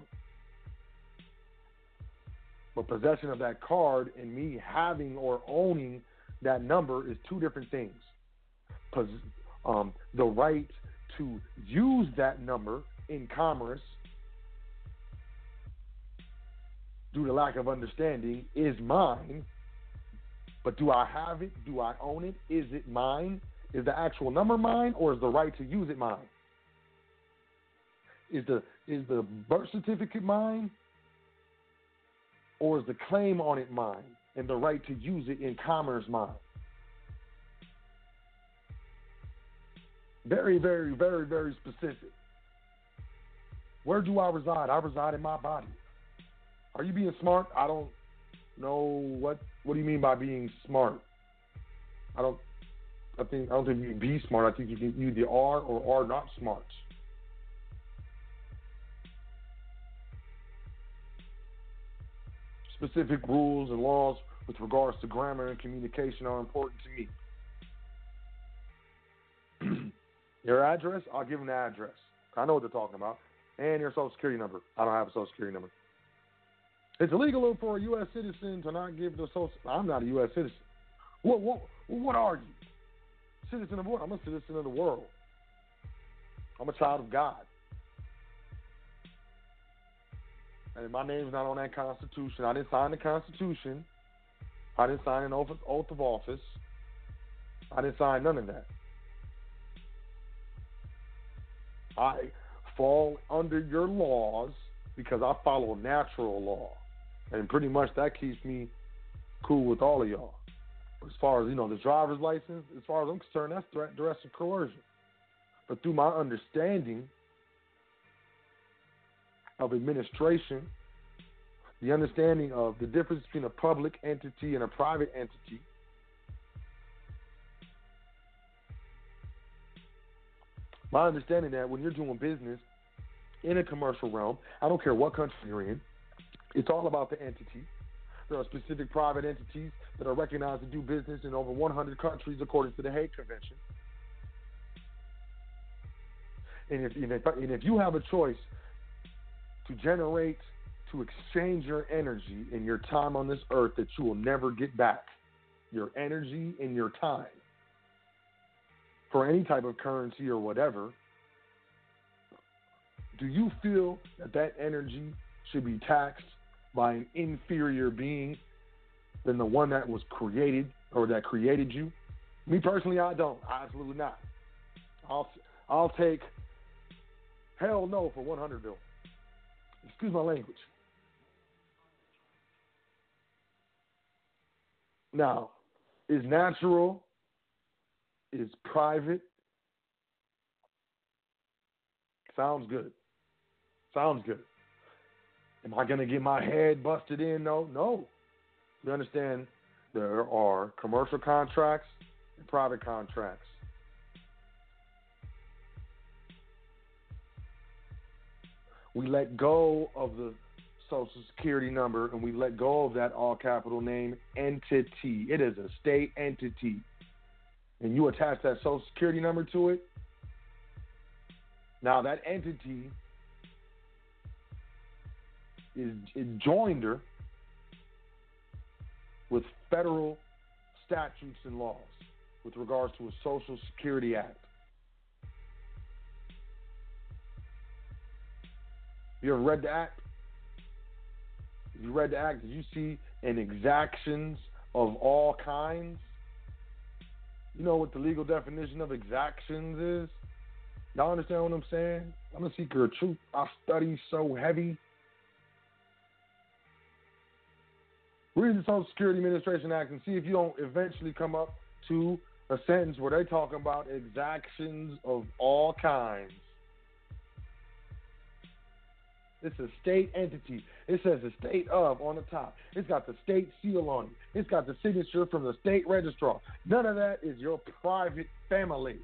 But possession of that card and me having or owning that number is two different things. Pos- um, the right to use that number in commerce due to lack of understanding, is mine. But do I have it? Do I own it? Is it mine? Is the actual number mine, or is the right to use it mine? Is the is the birth certificate mine, or is the claim on it mine, and the right to use it in commerce mine? Very, very, very, very specific. Where do I reside? I reside in my body. Are you being smart? I don't know what. What do you mean by being smart? I don't. I think I don't think you can be smart. I think you can either are or are not smart. Specific rules and laws with regards to grammar and communication are important to me. your address, I'll give them the address. I know what they're talking about. And your social security number. I don't have a social security number. It's illegal for a U.S. citizen to not give the social. I'm not a U.S. citizen. What what what are you? Citizen of what? I'm a citizen of the world. I'm a child of God. And my name's not on that Constitution. I didn't sign the Constitution. I didn't sign an oath of office. I didn't sign none of that. I fall under your laws because I follow natural law and pretty much that keeps me cool with all of y'all. As far as you know, the driver's license, as far as I'm concerned, that's threat, duress, and coercion. But through my understanding of administration, the understanding of the difference between a public entity and a private entity, my understanding that when you're doing business in a commercial realm, I don't care what country you're in, it's all about the entity. There are specific private entities that are recognized to do business in over 100 countries according to the Hague Convention. And if, and if, and if you have a choice to generate, to exchange your energy and your time on this earth that you will never get back, your energy and your time for any type of currency or whatever, do you feel that that energy should be taxed by an inferior being than the one that was created or that created you? Me personally, I don't. Absolutely not. I'll I'll take hell no for 100 bill. Excuse my language. Now, is natural, is private. Sounds good. Sounds good. Am I going to get my head busted in? No, no. You understand there are commercial contracts and private contracts. We let go of the social security number and we let go of that all capital name entity. It is a state entity. And you attach that social security number to it. Now that entity is, joinder with federal statutes and laws with regards to a Social Security Act. You ever read the act? If you read the act, did you see an exactions of all kinds? You know what the legal definition of exactions is? Y'all understand what I'm saying? I'm a seeker of truth. I study so heavy. Read the Social Security Administration Act and see if you don't eventually come up to a sentence where they talk about exactions of all kinds. It's a state entity. It says the state of on the top. It's got the state seal on it. It's got the signature from the state registrar. None of that is your private family.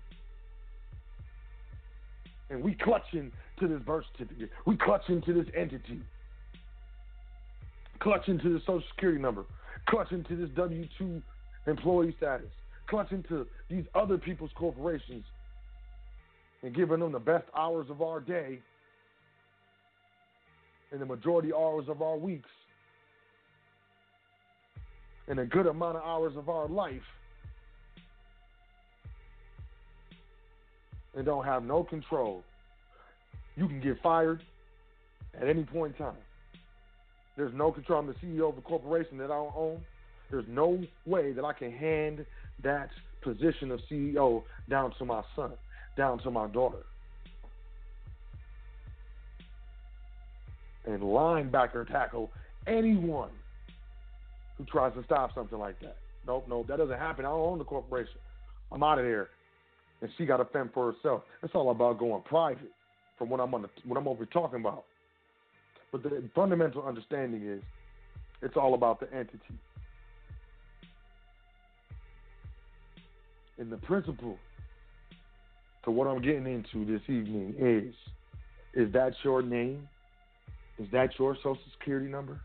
And we clutching to this birth certificate. We clutching to this entity. Clutching to the social security number. Clutching to this W 2 employee status. Clutching to these other people's corporations. And giving them the best hours of our day and the majority hours of our weeks and a good amount of hours of our life and don't have no control. You can get fired at any point in time. There's no control. I'm the CEO of a corporation that I don't own. There's no way that I can hand that position of CEO down to my son, down to my daughter. And linebacker tackle anyone who tries to stop something like that. Nope, nope, that doesn't happen. I don't own the corporation. I'm out of there. And she got to fend for herself. It's all about going private from what I'm on the, what I'm over talking about. But the fundamental understanding is it's all about the entity. And the principle to what I'm getting into this evening is is that your name? Is that your social security number?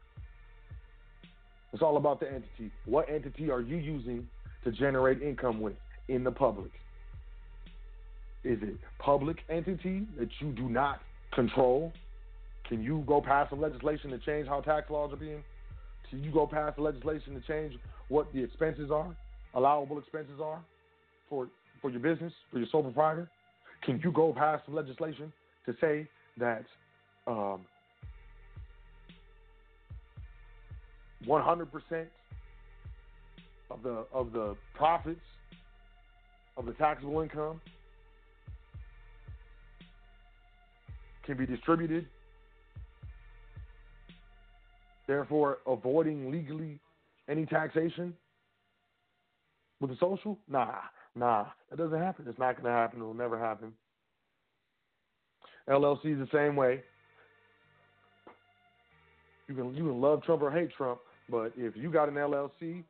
It's all about the entity. What entity are you using to generate income with in the public? Is it public entity that you do not control? Can you go pass some legislation to change how tax laws are being? Can you go pass the legislation to change what the expenses are, allowable expenses are for for your business, for your sole proprietor? Can you go pass some legislation to say that um, 100% of the of the profits of the taxable income can be distributed, therefore avoiding legally any taxation with the social? Nah, nah, that doesn't happen. It's not going to happen. It will never happen. LLC is the same way. You can you can love Trump or hate Trump, but if you got an LLC,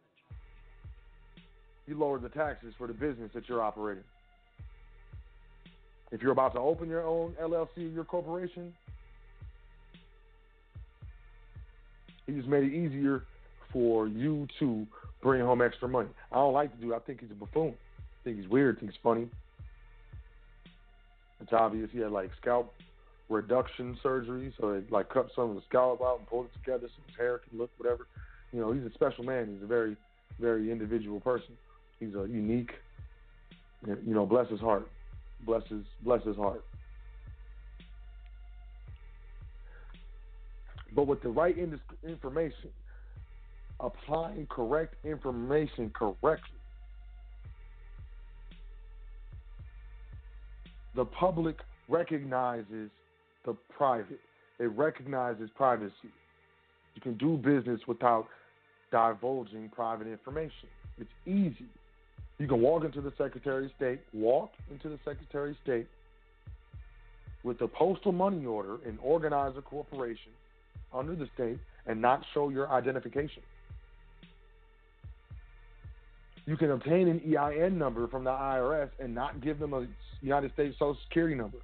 you lower the taxes for the business that you're operating. If you're about to open your own LLC, your corporation, he just made it easier for you to bring home extra money. I don't like to do. I think he's a buffoon. I think he's weird. I think he's funny. It's obvious he had like scalp reduction surgery, so they like cut some of the scalp out and pulled it together so his hair can look whatever. You know, he's a special man. He's a very, very individual person. He's a unique, you know, bless his heart. Bless his bless his heart. But with the right in- information, applying correct information correctly, the public recognizes the private. It recognizes privacy. You can do business without divulging private information. It's easy. You can walk into the Secretary of State, walk into the Secretary of State with a postal money order and organize a corporation under the state and not show your identification. You can obtain an EIN number from the IRS and not give them a United States Social Security number.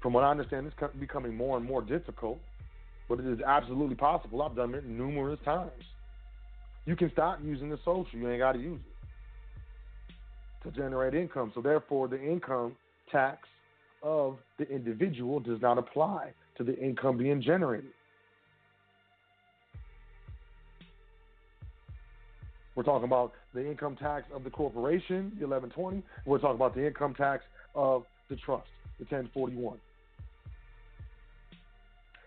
From what I understand, it's becoming more and more difficult, but it is absolutely possible. I've done it numerous times. You can stop using the social. You ain't got to use it to generate income. So therefore, the income tax of the individual does not apply to the income being generated. We're talking about the income tax of the corporation, the 1120. We're talking about the income tax of the trust, the 1041.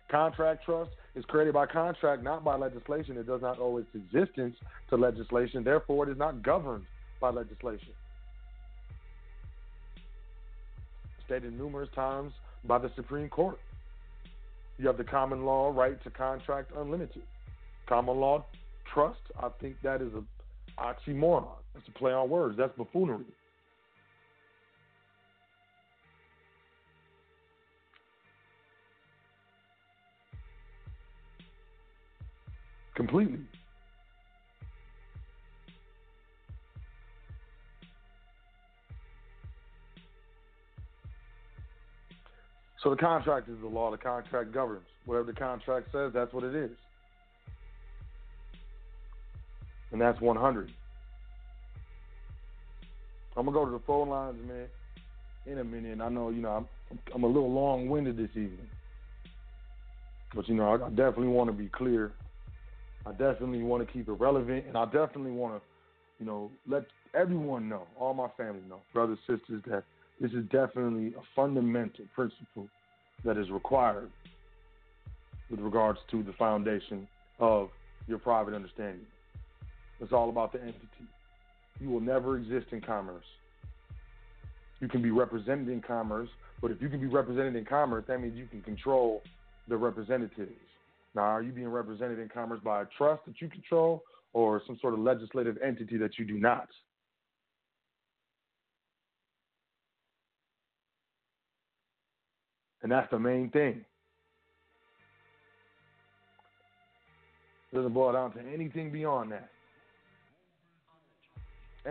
Contract trust is created by contract, not by legislation. It does not owe its existence to legislation. Therefore, it is not governed by legislation. Stated numerous times by the Supreme Court. You have the common law right to contract unlimited. Common law trust, I think that is a oxymoron. That's a play on words. That's buffoonery. Completely. So the contract is the law. The contract governs. Whatever the contract says, that's what it is. And that's 100. I'm gonna go to the phone lines, man, in a minute. And I know, you know, I'm I'm a little long-winded this evening, but you know, I, I definitely want to be clear. I definitely want to keep it relevant, and I definitely want to, you know, let everyone know, all my family know, brothers, sisters, that this is definitely a fundamental principle that is required with regards to the foundation of your private understanding. It's all about the entity. You will never exist in commerce. You can be represented in commerce, but if you can be represented in commerce, that means you can control the representatives. Now, are you being represented in commerce by a trust that you control or some sort of legislative entity that you do not? And that's the main thing. It doesn't boil down to anything beyond that.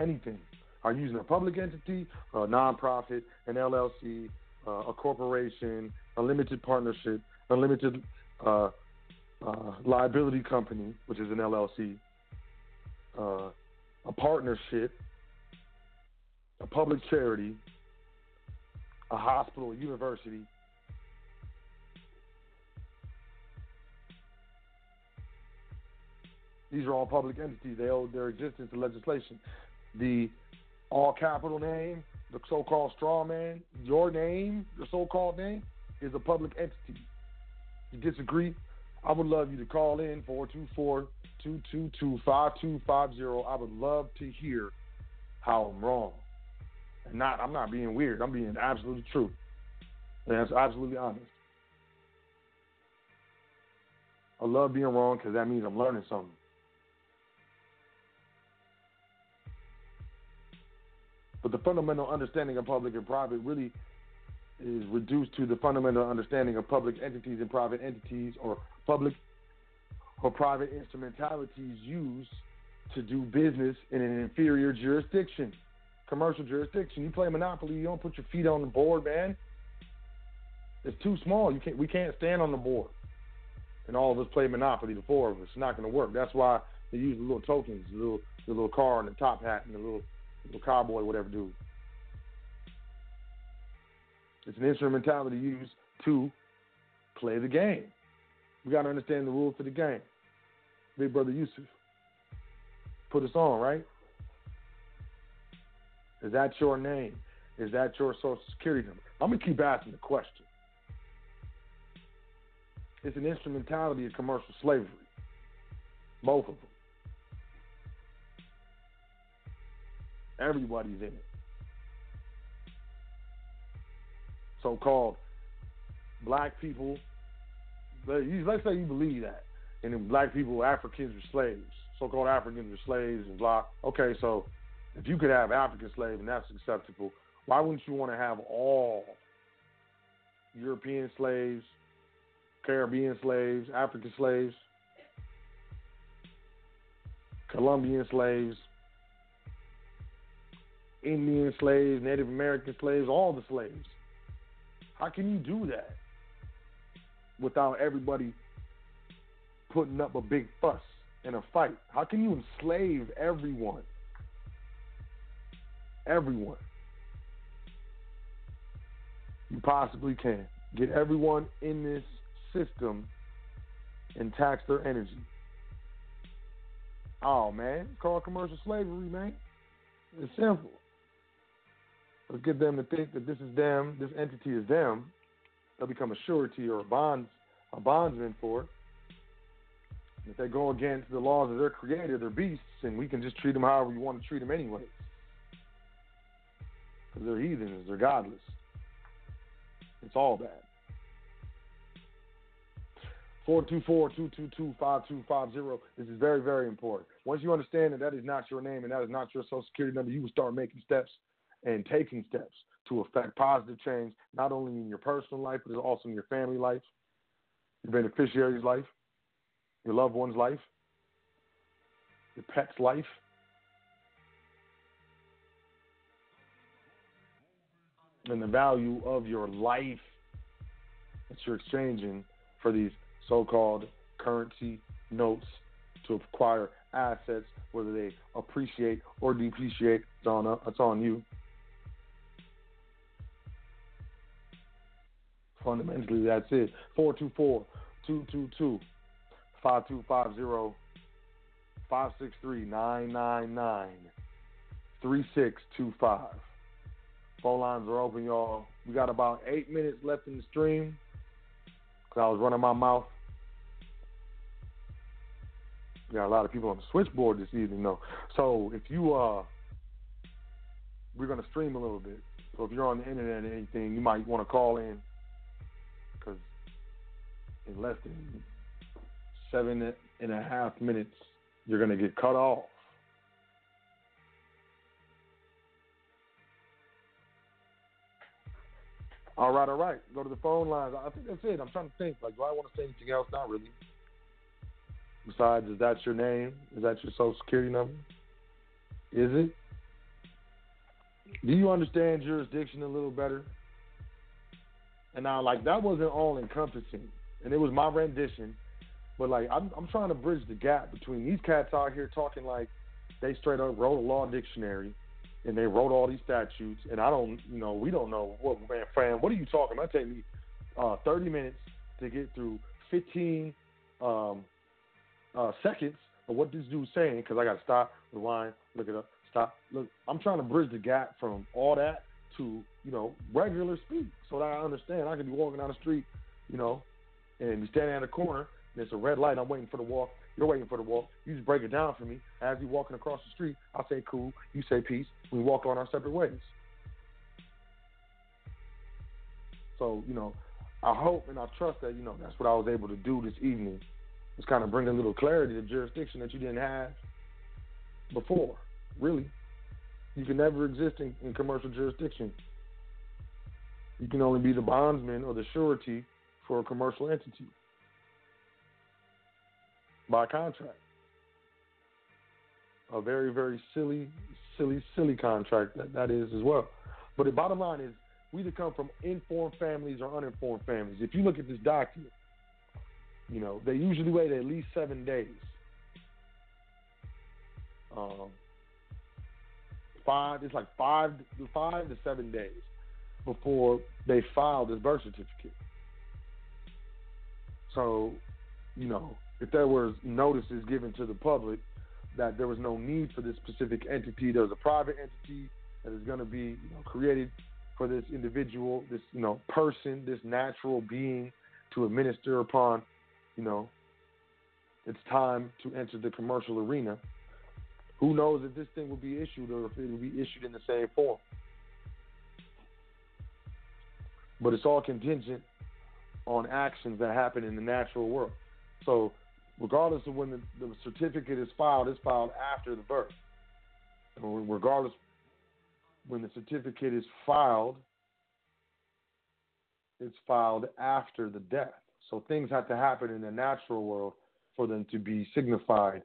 Anything. Are you using a public entity, a nonprofit, an LLC, uh, a corporation, a limited partnership, a limited uh, uh, liability company, which is an LLC, uh, a partnership, a public charity, a hospital, a university, These are all public entities. They owe their existence to legislation. The all capital name, the so called straw man, your name, the so called name, is a public entity. You disagree? I would love you to call in 424 222 5250. I would love to hear how I'm wrong. And not I'm not being weird. I'm being absolutely true. And that's absolutely honest. I love being wrong because that means I'm learning something. But the fundamental understanding of public and private really is reduced to the fundamental understanding of public entities and private entities or public or private instrumentalities used to do business in an inferior jurisdiction, commercial jurisdiction. You play Monopoly, you don't put your feet on the board, man. It's too small. You can't. We can't stand on the board, and all of us play Monopoly. The four of us. It's not going to work. That's why they use the little tokens, the little the little car and the top hat and the little little cowboy, whatever dude. It's an instrumentality used to play the game. We got to understand the rules to the game. Big brother Yusuf, put us on, right? Is that your name? Is that your social security number? I'm going to keep asking the question. It's an instrumentality of commercial slavery. Both of them. Everybody's in it. So called black people, let's say you believe that, and then black people, Africans were slaves. So called Africans were slaves and blah. Okay, so if you could have African slaves and that's acceptable, why wouldn't you want to have all European slaves, Caribbean slaves, African slaves, Colombian slaves, Indian slaves, Native American slaves, all the slaves. How can you do that without everybody putting up a big fuss and a fight? How can you enslave everyone? Everyone. You possibly can. Get everyone in this system and tax their energy. Oh man, called commercial slavery, man. It's simple. Let's get them to think that this is them, this entity is them. They'll become a surety or a bonds a bondsman for it. If they go against the laws of their creator, they're beasts, and we can just treat them however we want to treat them anyways. Because they're heathens, they're godless. It's all bad. 424-222-5250. This is very, very important. Once you understand that that is not your name and that is not your social security number, you will start making steps and taking steps to affect positive change, not only in your personal life, but also in your family life, your beneficiary's life, your loved one's life, your pet's life. And the value of your life that you're exchanging for these so-called currency notes to acquire assets, whether they appreciate or depreciate. It's on, it's on you. Fundamentally, that's it. 424 222 5250 563 999 3625. Phone lines are open, y'all. We got about eight minutes left in the stream because I was running my mouth. We got a lot of people on the switchboard this evening, though. So if you, uh, we're going to stream a little bit. So if you're on the internet or anything, you might want to call in in less than seven and a half minutes, you're going to get cut off. All right, all right. Go to the phone lines. I think that's it. I'm trying to think. Like, do I want to say anything else? Not really. Besides, is that your name? Is that your social security number? Is it? Do you understand jurisdiction a little better? And now, like, that wasn't all encompassing, and it was my rendition. But like, I'm I'm trying to bridge the gap between these cats out here talking like they straight up wrote a law dictionary and they wrote all these statutes, and I don't, you know, we don't know what man, Fran, what are you talking about? Take me uh, 30 minutes to get through 15 um, uh, seconds of what this dude's saying because I got to stop, rewind, look it up, stop. Look, I'm trying to bridge the gap from all that to you know regular speak so that I understand. I can be walking down the street, you know, and be standing at the corner. There's a red light. I'm waiting for the walk. You're waiting for the walk. You just break it down for me. As you're walking across the street, I say cool. You say peace. We walk on our separate ways. So you know, I hope and I trust that you know that's what I was able to do this evening. Just kind of bring a little clarity to jurisdiction that you didn't have before. Really, you can never exist in, in commercial jurisdiction. You can only be the bondsman or the surety for a commercial entity by contract. A very, very silly, silly, silly contract that, that is as well. But the bottom line is we either come from informed families or uninformed families. If you look at this document, you know, they usually wait at least seven days. Um, five, it's like five, five to seven days before they file this birth certificate. So, you know, if there was notices given to the public that there was no need for this specific entity, there was a private entity that is going to be you know, created for this individual, this you know person, this natural being to administer upon, you know, it's time to enter the commercial arena. Who knows if this thing will be issued or if it will be issued in the same form? But it's all contingent on actions that happen in the natural world. So regardless of when the, the certificate is filed, it's filed after the birth. regardless when the certificate is filed, it's filed after the death. So things have to happen in the natural world for them to be signified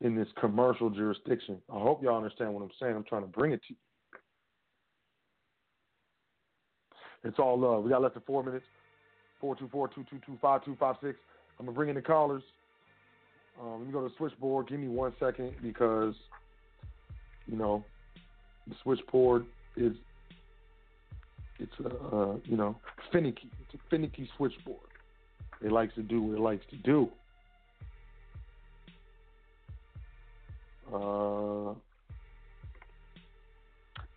in this commercial jurisdiction. I hope y'all understand what I'm saying. I'm trying to bring it to you. It's all love. We got less than four minutes. 424 222 5256. I'm gonna bring in the callers. Um, let me go to the switchboard. Give me one second because you know the switchboard is it's a uh, you know finicky. It's a finicky switchboard. It likes to do what it likes to do. Uh,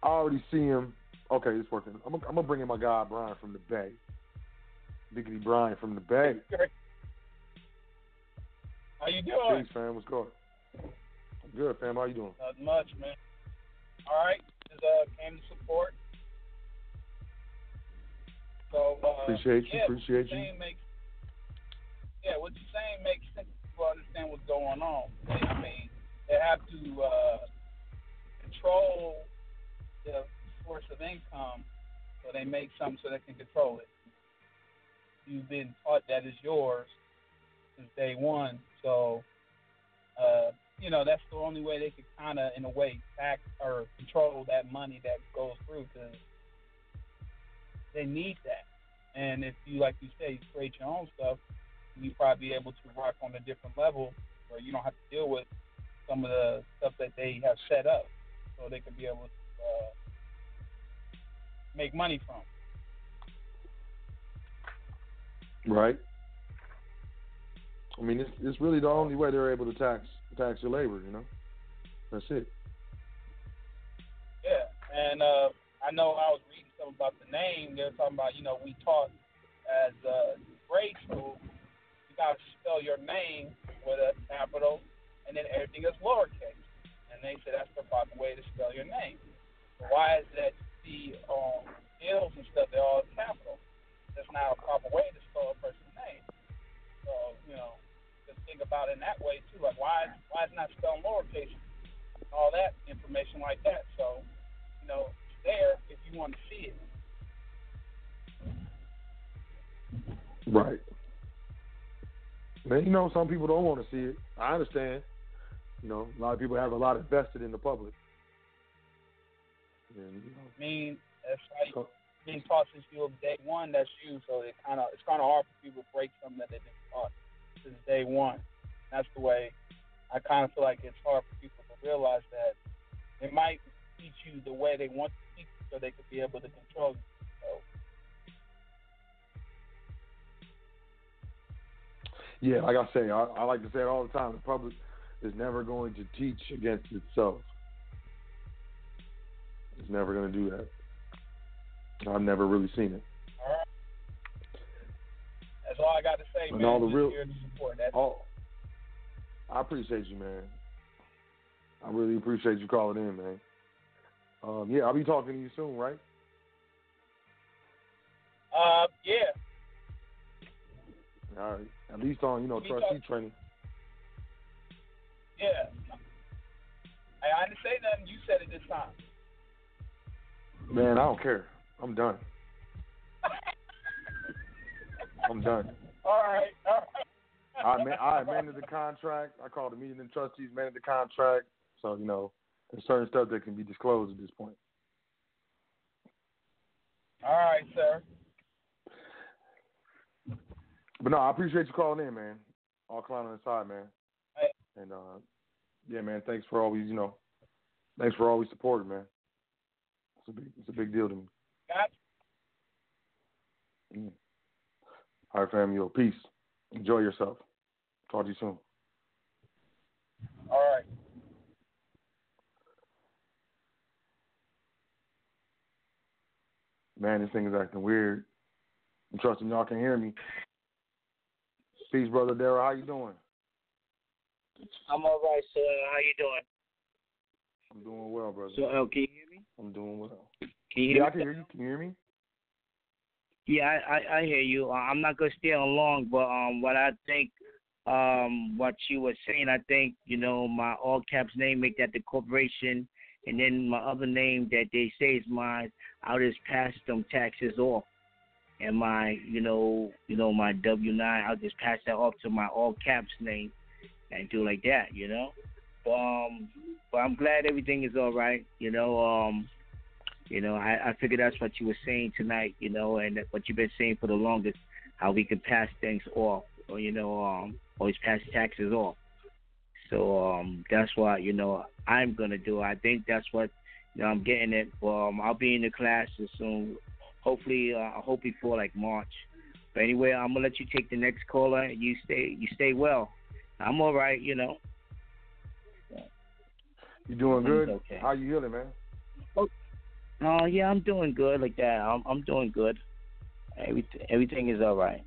I already see him. Okay, it's working. I'm, I'm gonna bring in my guy Brian from the Bay. Biggity Brian from the Bay.
How you doing?
Peace, fam. What's going? Good, fam. How you doing?
Not much, man. All right, just uh, came to support. So uh,
Appreciate you,
yeah,
appreciate you.
Makes, yeah, what you're saying makes sense. People understand what's going on. They, I mean, they have to uh, control the source of income, so they make something so they can control it. You've been taught that is yours since day one, so uh, you know that's the only way they could kind of, in a way, tax or control that money that goes through because they need that. And if you, like you say, create your own stuff, you probably be able to rock on a different level where you don't have to deal with some of the stuff that they have set up, so they can be able to uh, make money from.
Right. I mean, it's it's really the only way they're able to tax tax your labor. You know, that's it.
Yeah, and uh, I know I was reading something about the name. They were talking about, you know, we taught as uh, grade school, you got to spell your name with a capital, and then everything is lowercase. And they said that's the proper way to spell your name. Why is that the um, bills and stuff, they're all capital? That's not a proper way to spell a person's name. So, you know, just think about it in that way, too. Like, why, why is not spelled lowercase? all that information like that. So, you know, it's there if you want to see it.
Right. Man, you know, some people don't want to see it. I understand. You know, a lot of people have a lot invested in the public. And, you know,
I mean, that's like
so-
being taught since you were day one. That's you. So it kind of it's kind of hard for people to break something that they've been taught since day one. That's the way. I kind of feel like it's hard for people to realize that they might teach you the way they want to teach you, so they could be able to control you.
Yeah, like I say, I, I like to say it all the time. The public is never going to teach against itself. It's never going to do that. I've never really seen it.
all right, that's all I got to say,
And
man.
all the real-
here to support. That's
Oh, I appreciate you, man. I really appreciate you calling in, man. Um, yeah, I'll be talking to you soon, right?
uh, yeah.
All right. At least on, you know,
We
trustee
talk-
training.
Yeah. I, I didn't say nothing. You said it this time.
Man, I don't care. I'm done. I'm done.
All right. All right.
I man, I amended the contract. I called the meeting and trustees, amended the contract. So you know, there's certain stuff that can be disclosed at this point.
All right, sir.
But no, I appreciate you calling in, man. All clown on the side, man.
Hey.
And uh, yeah, man. Thanks for always, you know, thanks for always supporting, man. It's a big, it's a big deal to me. Mm. All right, fam. Yo, peace. Enjoy yourself. Talk to you soon.
All right.
Man, this thing is acting weird. I'm trusting y'all can hear me. Peace, brother Daryl. How you doing?
I'm all right, sir. How you doing?
I'm doing well, brother.
So, can you hear me?
I'm doing well.
Can you hear
Yeah,
me?
I can hear you. Can you hear me?
Yeah, I, I, I hear you. Uh, I'm not gonna stay on long, but um, what I think, um, what you were saying, I think you know my all caps name make that the corporation, and then my other name that they say is mine. I'll just pass them taxes off, and my you know you know my W nine. I'll just pass that off to my all caps name, and do like that, you know. But, um, but I'm glad everything is all right, you know. Um, you know, I, I figured that's what you were saying tonight, you know, and what you've been saying for the longest, how we can pass things off, or you know, um, always pass taxes off. So um, that's what you know I'm gonna do. I think that's what you know I'm getting it. Um, I'll be in the classes soon. Hopefully, uh, I hope before like March. But anyway, I'm gonna let you take the next caller. You stay, you stay well. I'm all right, you know.
You doing good?
Okay.
How you healing, man?
Oh yeah, I'm doing good like that. I'm I'm doing good. Everything everything is all right.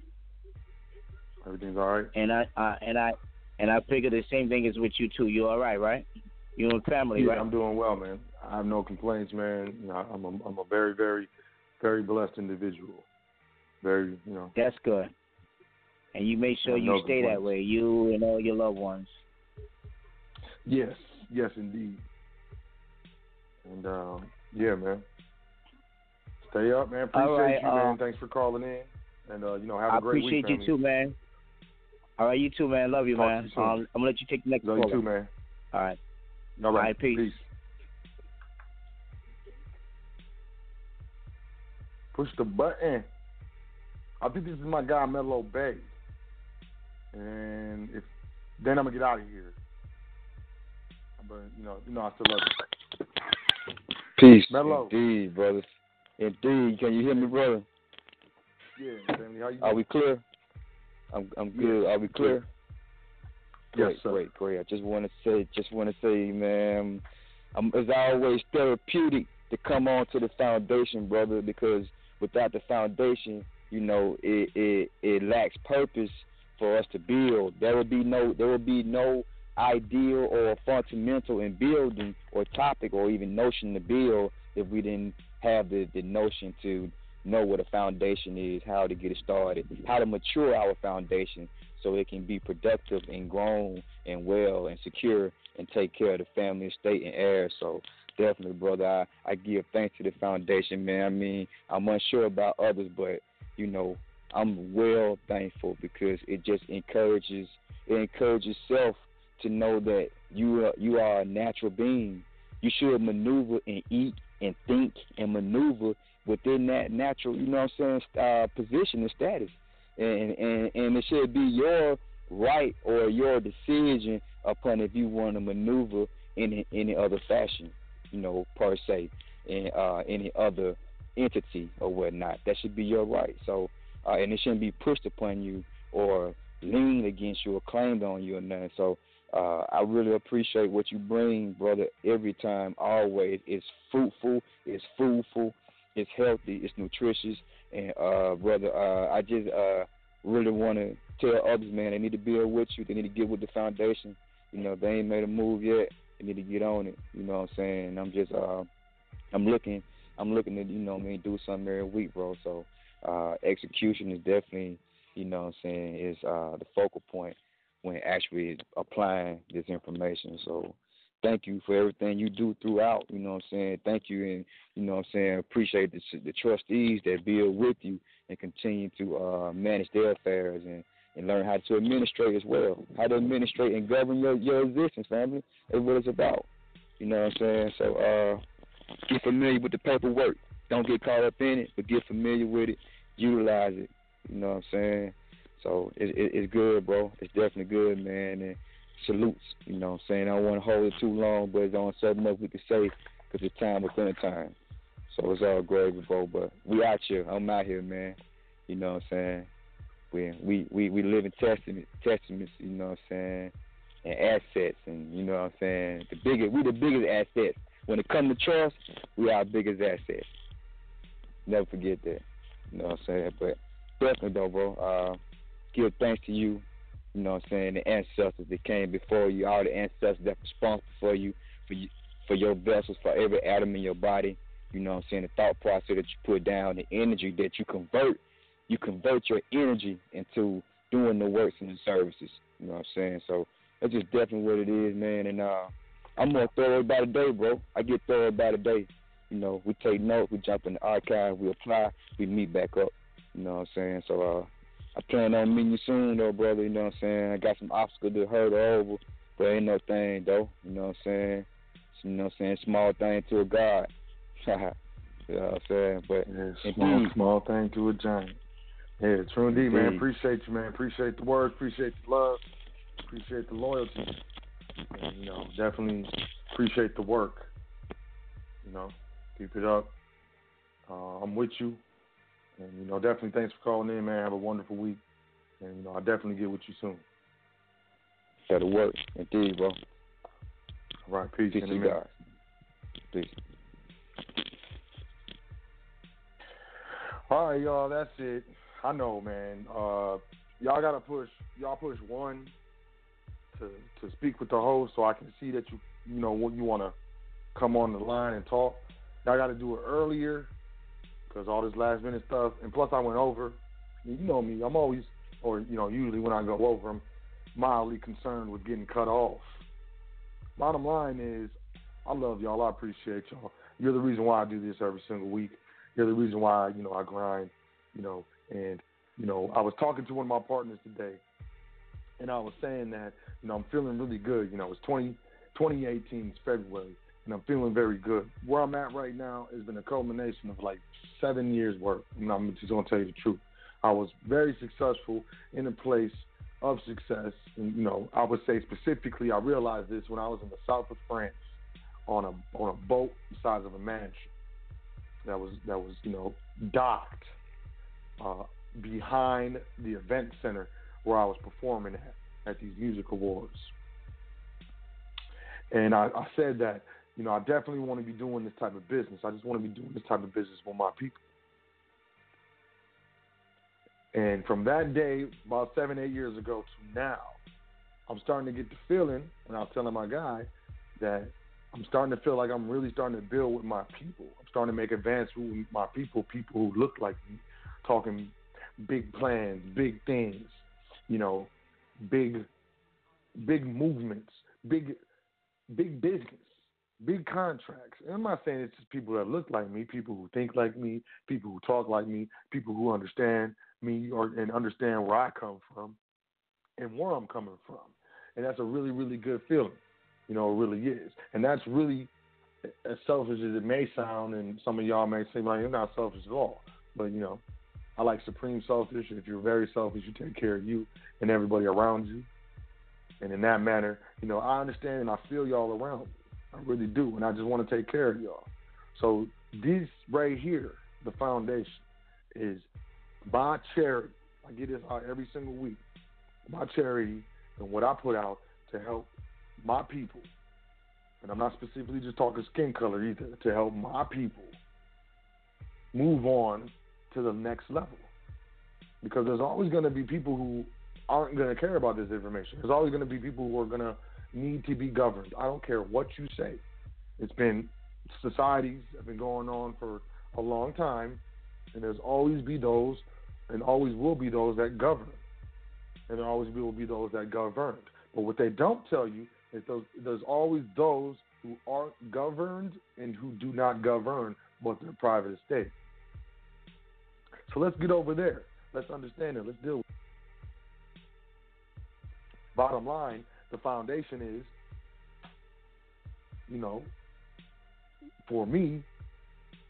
Everything's all right.
And I, I and I and I figure the same thing is with you too. You all right, right? You and family,
Yeah,
right?
I'm doing well, man. I have no complaints, man. You know, I'm a, I'm a very, very, very blessed individual. Very, you know.
That's good. And you make sure you
no
stay that way, you and all your loved ones.
Yes, yes, indeed. And um, yeah, man. Stay up, man. Appreciate
right,
you,
uh,
man. Thanks for calling in, and uh, you know, have a
I
great week.
I
appreciate you
too, man. All right, you too, man. Love you,
Talk
man.
you.
Um, I'm gonna let you take the next
Love you too, man.
All right.
All right,
All right, peace.
Push the button. I think this is my guy Mellow Bay, and if then I'm gonna get out of here. But you know, you know, I still love you.
Peace.
Mellow.
Indeed, brothers. Indeed. Can you hear me, brother?
Yeah, family. How you?
Are we clear? I'm I'm good. Are we clear?
Yes, sir.
great, great. I just want to say, just want to say, man, um, it's always therapeutic to come on to the foundation, brother, because without the foundation, you know, it it it lacks purpose for us to build. There will be no there will be no ideal or fundamental in building or topic or even notion to build if we didn't have the, the notion to know what a foundation is, how to get it started, how to mature our foundation so it can be productive and grown and well and secure and take care of the family, estate, and heirs. So definitely, brother, I, I give thanks to the foundation, man. I mean, I'm unsure about others, but you know, I'm well thankful because it just encourages it encourages self to know that you are you are a natural being. You should maneuver and eat and think and maneuver within that natural, you know what I'm saying, uh, position and status. And, and and it should be your right or your decision upon if you want to maneuver in any other fashion, you know, per se, in uh, any other entity or whatnot. That should be your right. So, uh, and it shouldn't be pushed upon you or leaned against you or claimed on you or nothing. So, uh, I really appreciate what you bring, brother, every time, always. It's fruitful, it's foodful, it's healthy, it's nutritious. And, uh, brother, uh, I just uh, really want to tell others, man, they need to build with you. They need to get with the foundation. You know, they ain't made a move yet. They need to get on it. You know what I'm saying? I'm just, uh, I'm looking, I'm looking to, you know, I mean, do something every week, bro. So, uh, execution is definitely, you know what I'm saying, is the focal point when actually applying this information. So thank you for everything you do throughout, you know what I'm saying? Thank you and you know what I'm saying, appreciate the the trustees that build with you and continue to uh manage their affairs and and learn how to administrate as well. How to administrate and govern your, your existence, family. That's what it's about. You know what I'm saying? So uh get familiar with the paperwork. Don't get caught up in it, but get familiar with it, utilize it. You know what I'm saying? So it, it, it's good, bro. It's definitely good, man. And salutes. You know what I'm saying? I don't want to hold it too long, but it's on something else we can say because it's time within time. So it's all gravy, bro. But we out here. I'm out here, man. You know what I'm saying? We we we, we live in testament, testaments. You know what I'm saying? And assets, and you know what I'm saying. The biggest, we the biggest assets. When it comes to trust, we are our biggest assets. Never forget that. You know what I'm saying? But definitely though, bro. Uh, give thanks to you. You know what I'm saying? The ancestors that came before you, all the ancestors that responsible for you, for you, for your vessels, for every atom in your body. You know what I'm saying? The thought process that you put down, the energy that you convert. You convert your energy into doing the works and the services. You know what I'm saying? So that's just definitely what it is, man. And uh, I'm more thorough by the day, bro. I get thorough by the day. You know, we take notes, we jump in the archive, we apply, we meet back up. You know what I'm saying? So uh, I plan on meeting you soon, though, brother. You know what I'm saying? I got some obstacles to hurdle over, but ain't no thing, though. You know what I'm saying? You know what I'm saying? Small thing to a God. you know what I'm saying? But
yeah, small,
indeed,
small thing to a giant. Yeah, true indeed, man. Appreciate you, man. Appreciate the words. Appreciate the love. Appreciate the loyalty. And, you know, definitely appreciate the work. You know, keep it up. Uh, I'm with you. And, you know, definitely thanks for calling in, man. Have a wonderful week. And, you know, I'll definitely get with you soon.
That'll work. Indeed, bro.
All right, peace.
Peace to you guys. Peace.
All right, y'all. That's it. I know, man. Uh, y'all gotta push. Y'all push one to to speak with the host, so I can see that you you know when you want to come on the line and talk. Y'all got to do it earlier because all this last minute stuff. And plus, I went over. You know me. I'm always, or you know, usually when I go over, I'm mildly concerned with getting cut off. Bottom line is, I love y'all. I appreciate y'all. You're the reason why I do this every single week. You're the reason why you know I grind. You know, and you know, I was talking to one of my partners today, and I was saying that you know I'm feeling really good. You know, it's 20, 2018, it's February, and I'm feeling very good. Where I'm at right now has been a culmination of like seven years work. And I'm just gonna tell you the truth. I was very successful in a place of success. And, you know, I would say specifically, I realized this when I was in the south of France on a on a boat the size of a mansion that was that was you know docked uh, behind the event center where I was performing at at these music awards. And I, I said that you know I definitely want to be doing this type of business. I just want to be doing this type of business with my people. And from that day, about seven, eight years ago to now, I'm starting to get the feeling, and I was telling my guy that I'm starting to feel like I'm really starting to build with my people. I'm starting to make advances with my people, people who look like me, talking big plans, big things, you know, big, big movements, big, big business, big contracts. And I'm not saying it's just people that look like me, people who think like me, people who talk like me, people who understand me or and understand where I come from and where I'm coming from. And that's a really, really good feeling. You know, it really is. And that's really as selfish as it may sound, and some of y'all may say, like, you're not selfish at all. But, you know, I like supreme selfish. If you're very selfish, you take care of you and everybody around you. And in that manner, you know, I understand and I feel y'all around me. I really do. And I just want to take care of y'all. So this right here, the foundation, is my charity. I get this out every single week. My charity and what I put out to help my people, and I'm not specifically just talking skin color either, to help my people move on to the next level. Because there's always going to be people who aren't going to care about this information. There's always going to be people who are going to need to be governed. I don't care what you say. It's been societies have been going on for a long time, and there's always be those, and always will be those that govern, and there always will be those that governed. But what they don't tell you is those, there's always those who aren't governed and who do not govern, but they're private estate. So let's get over there. Let's understand it. Let's deal with it. Bottom line, the foundation is, you know, for me,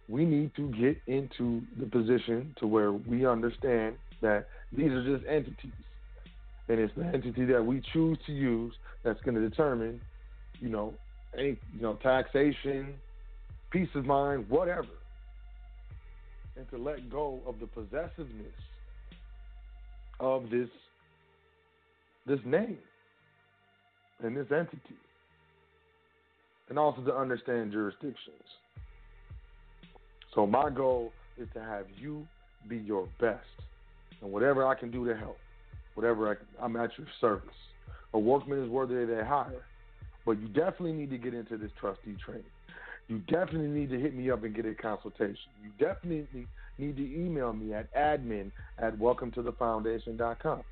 we need to get into the position to where we understand that these are just entities. And it's the entity that we choose to use that's going to determine, you know, any, you know, taxation, peace of mind, whatever. And to let go of the possessiveness of this this name and this entity. And also to understand jurisdictions. So my goal is to have you be your best. And whatever I can do to help, whatever I, I'm at your service. A workman is worthy of their hire. But you definitely need to get into this trustee training. You definitely need to hit me up and get a consultation. You definitely need to email me at admin at welcometothefoundation.com.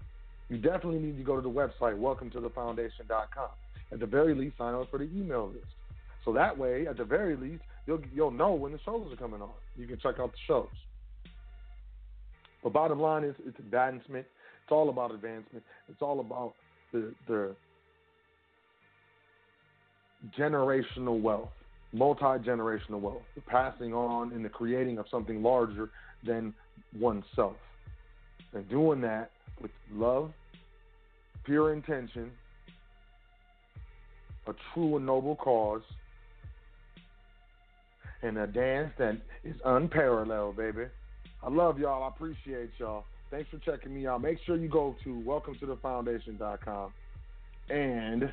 You definitely need to go to the website, welcometothefoundation.com. At the very least, sign up for the email list. So that way, at the very least, you'll you'll know when the shows are coming on. You can check out the shows. But bottom line is, it's advancement. It's all about advancement. It's all about the the generational wealth, multi generational wealth, the passing on and the creating of something larger than oneself. And doing that with love, pure intention, a true and noble cause, and a dance that is unparalleled, baby. I love y'all. I appreciate y'all. Thanks for checking me out. Make sure you go to welcometothefoundation.com and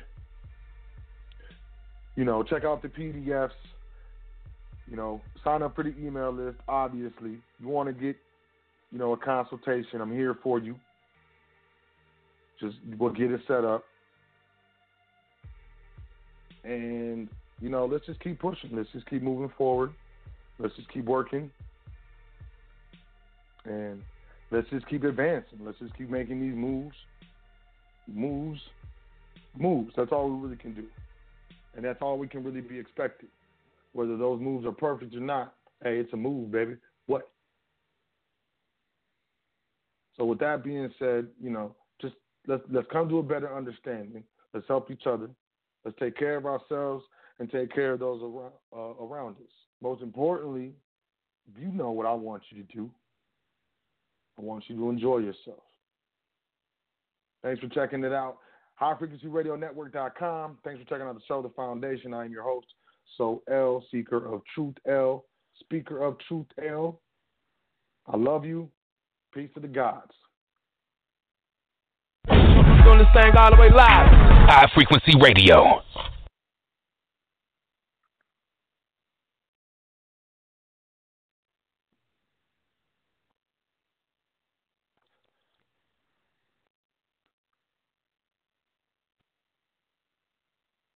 you know, check out the PDFs. You know, sign up for the email list. Obviously, you want to get, you know, a consultation. I'm here for you. Just we'll get it set up, and you know, let's just keep pushing. Let's just keep moving forward. Let's just keep working, and let's just keep advancing. Let's just keep making these moves, moves, moves. That's all we really can do. And that's all we can really be expected. Whether those moves are perfect or not, hey, it's a move, baby. What? So with that being said, you know, let's let's come to a better understanding. Let's help each other. Let's take care of ourselves and take care of those around, uh, around us. Most importantly, you know what I want you to do. I want you to enjoy yourself. Thanks for checking it out. HighFrequencyRadioNetwork.com. Thanks for checking out the show, The Foundation. I am your host, Sot El, Seeker of Truth L, Speaker of Truth L. I love you. Peace to the gods.
Doing this thing all the way live.
High Frequency Radio.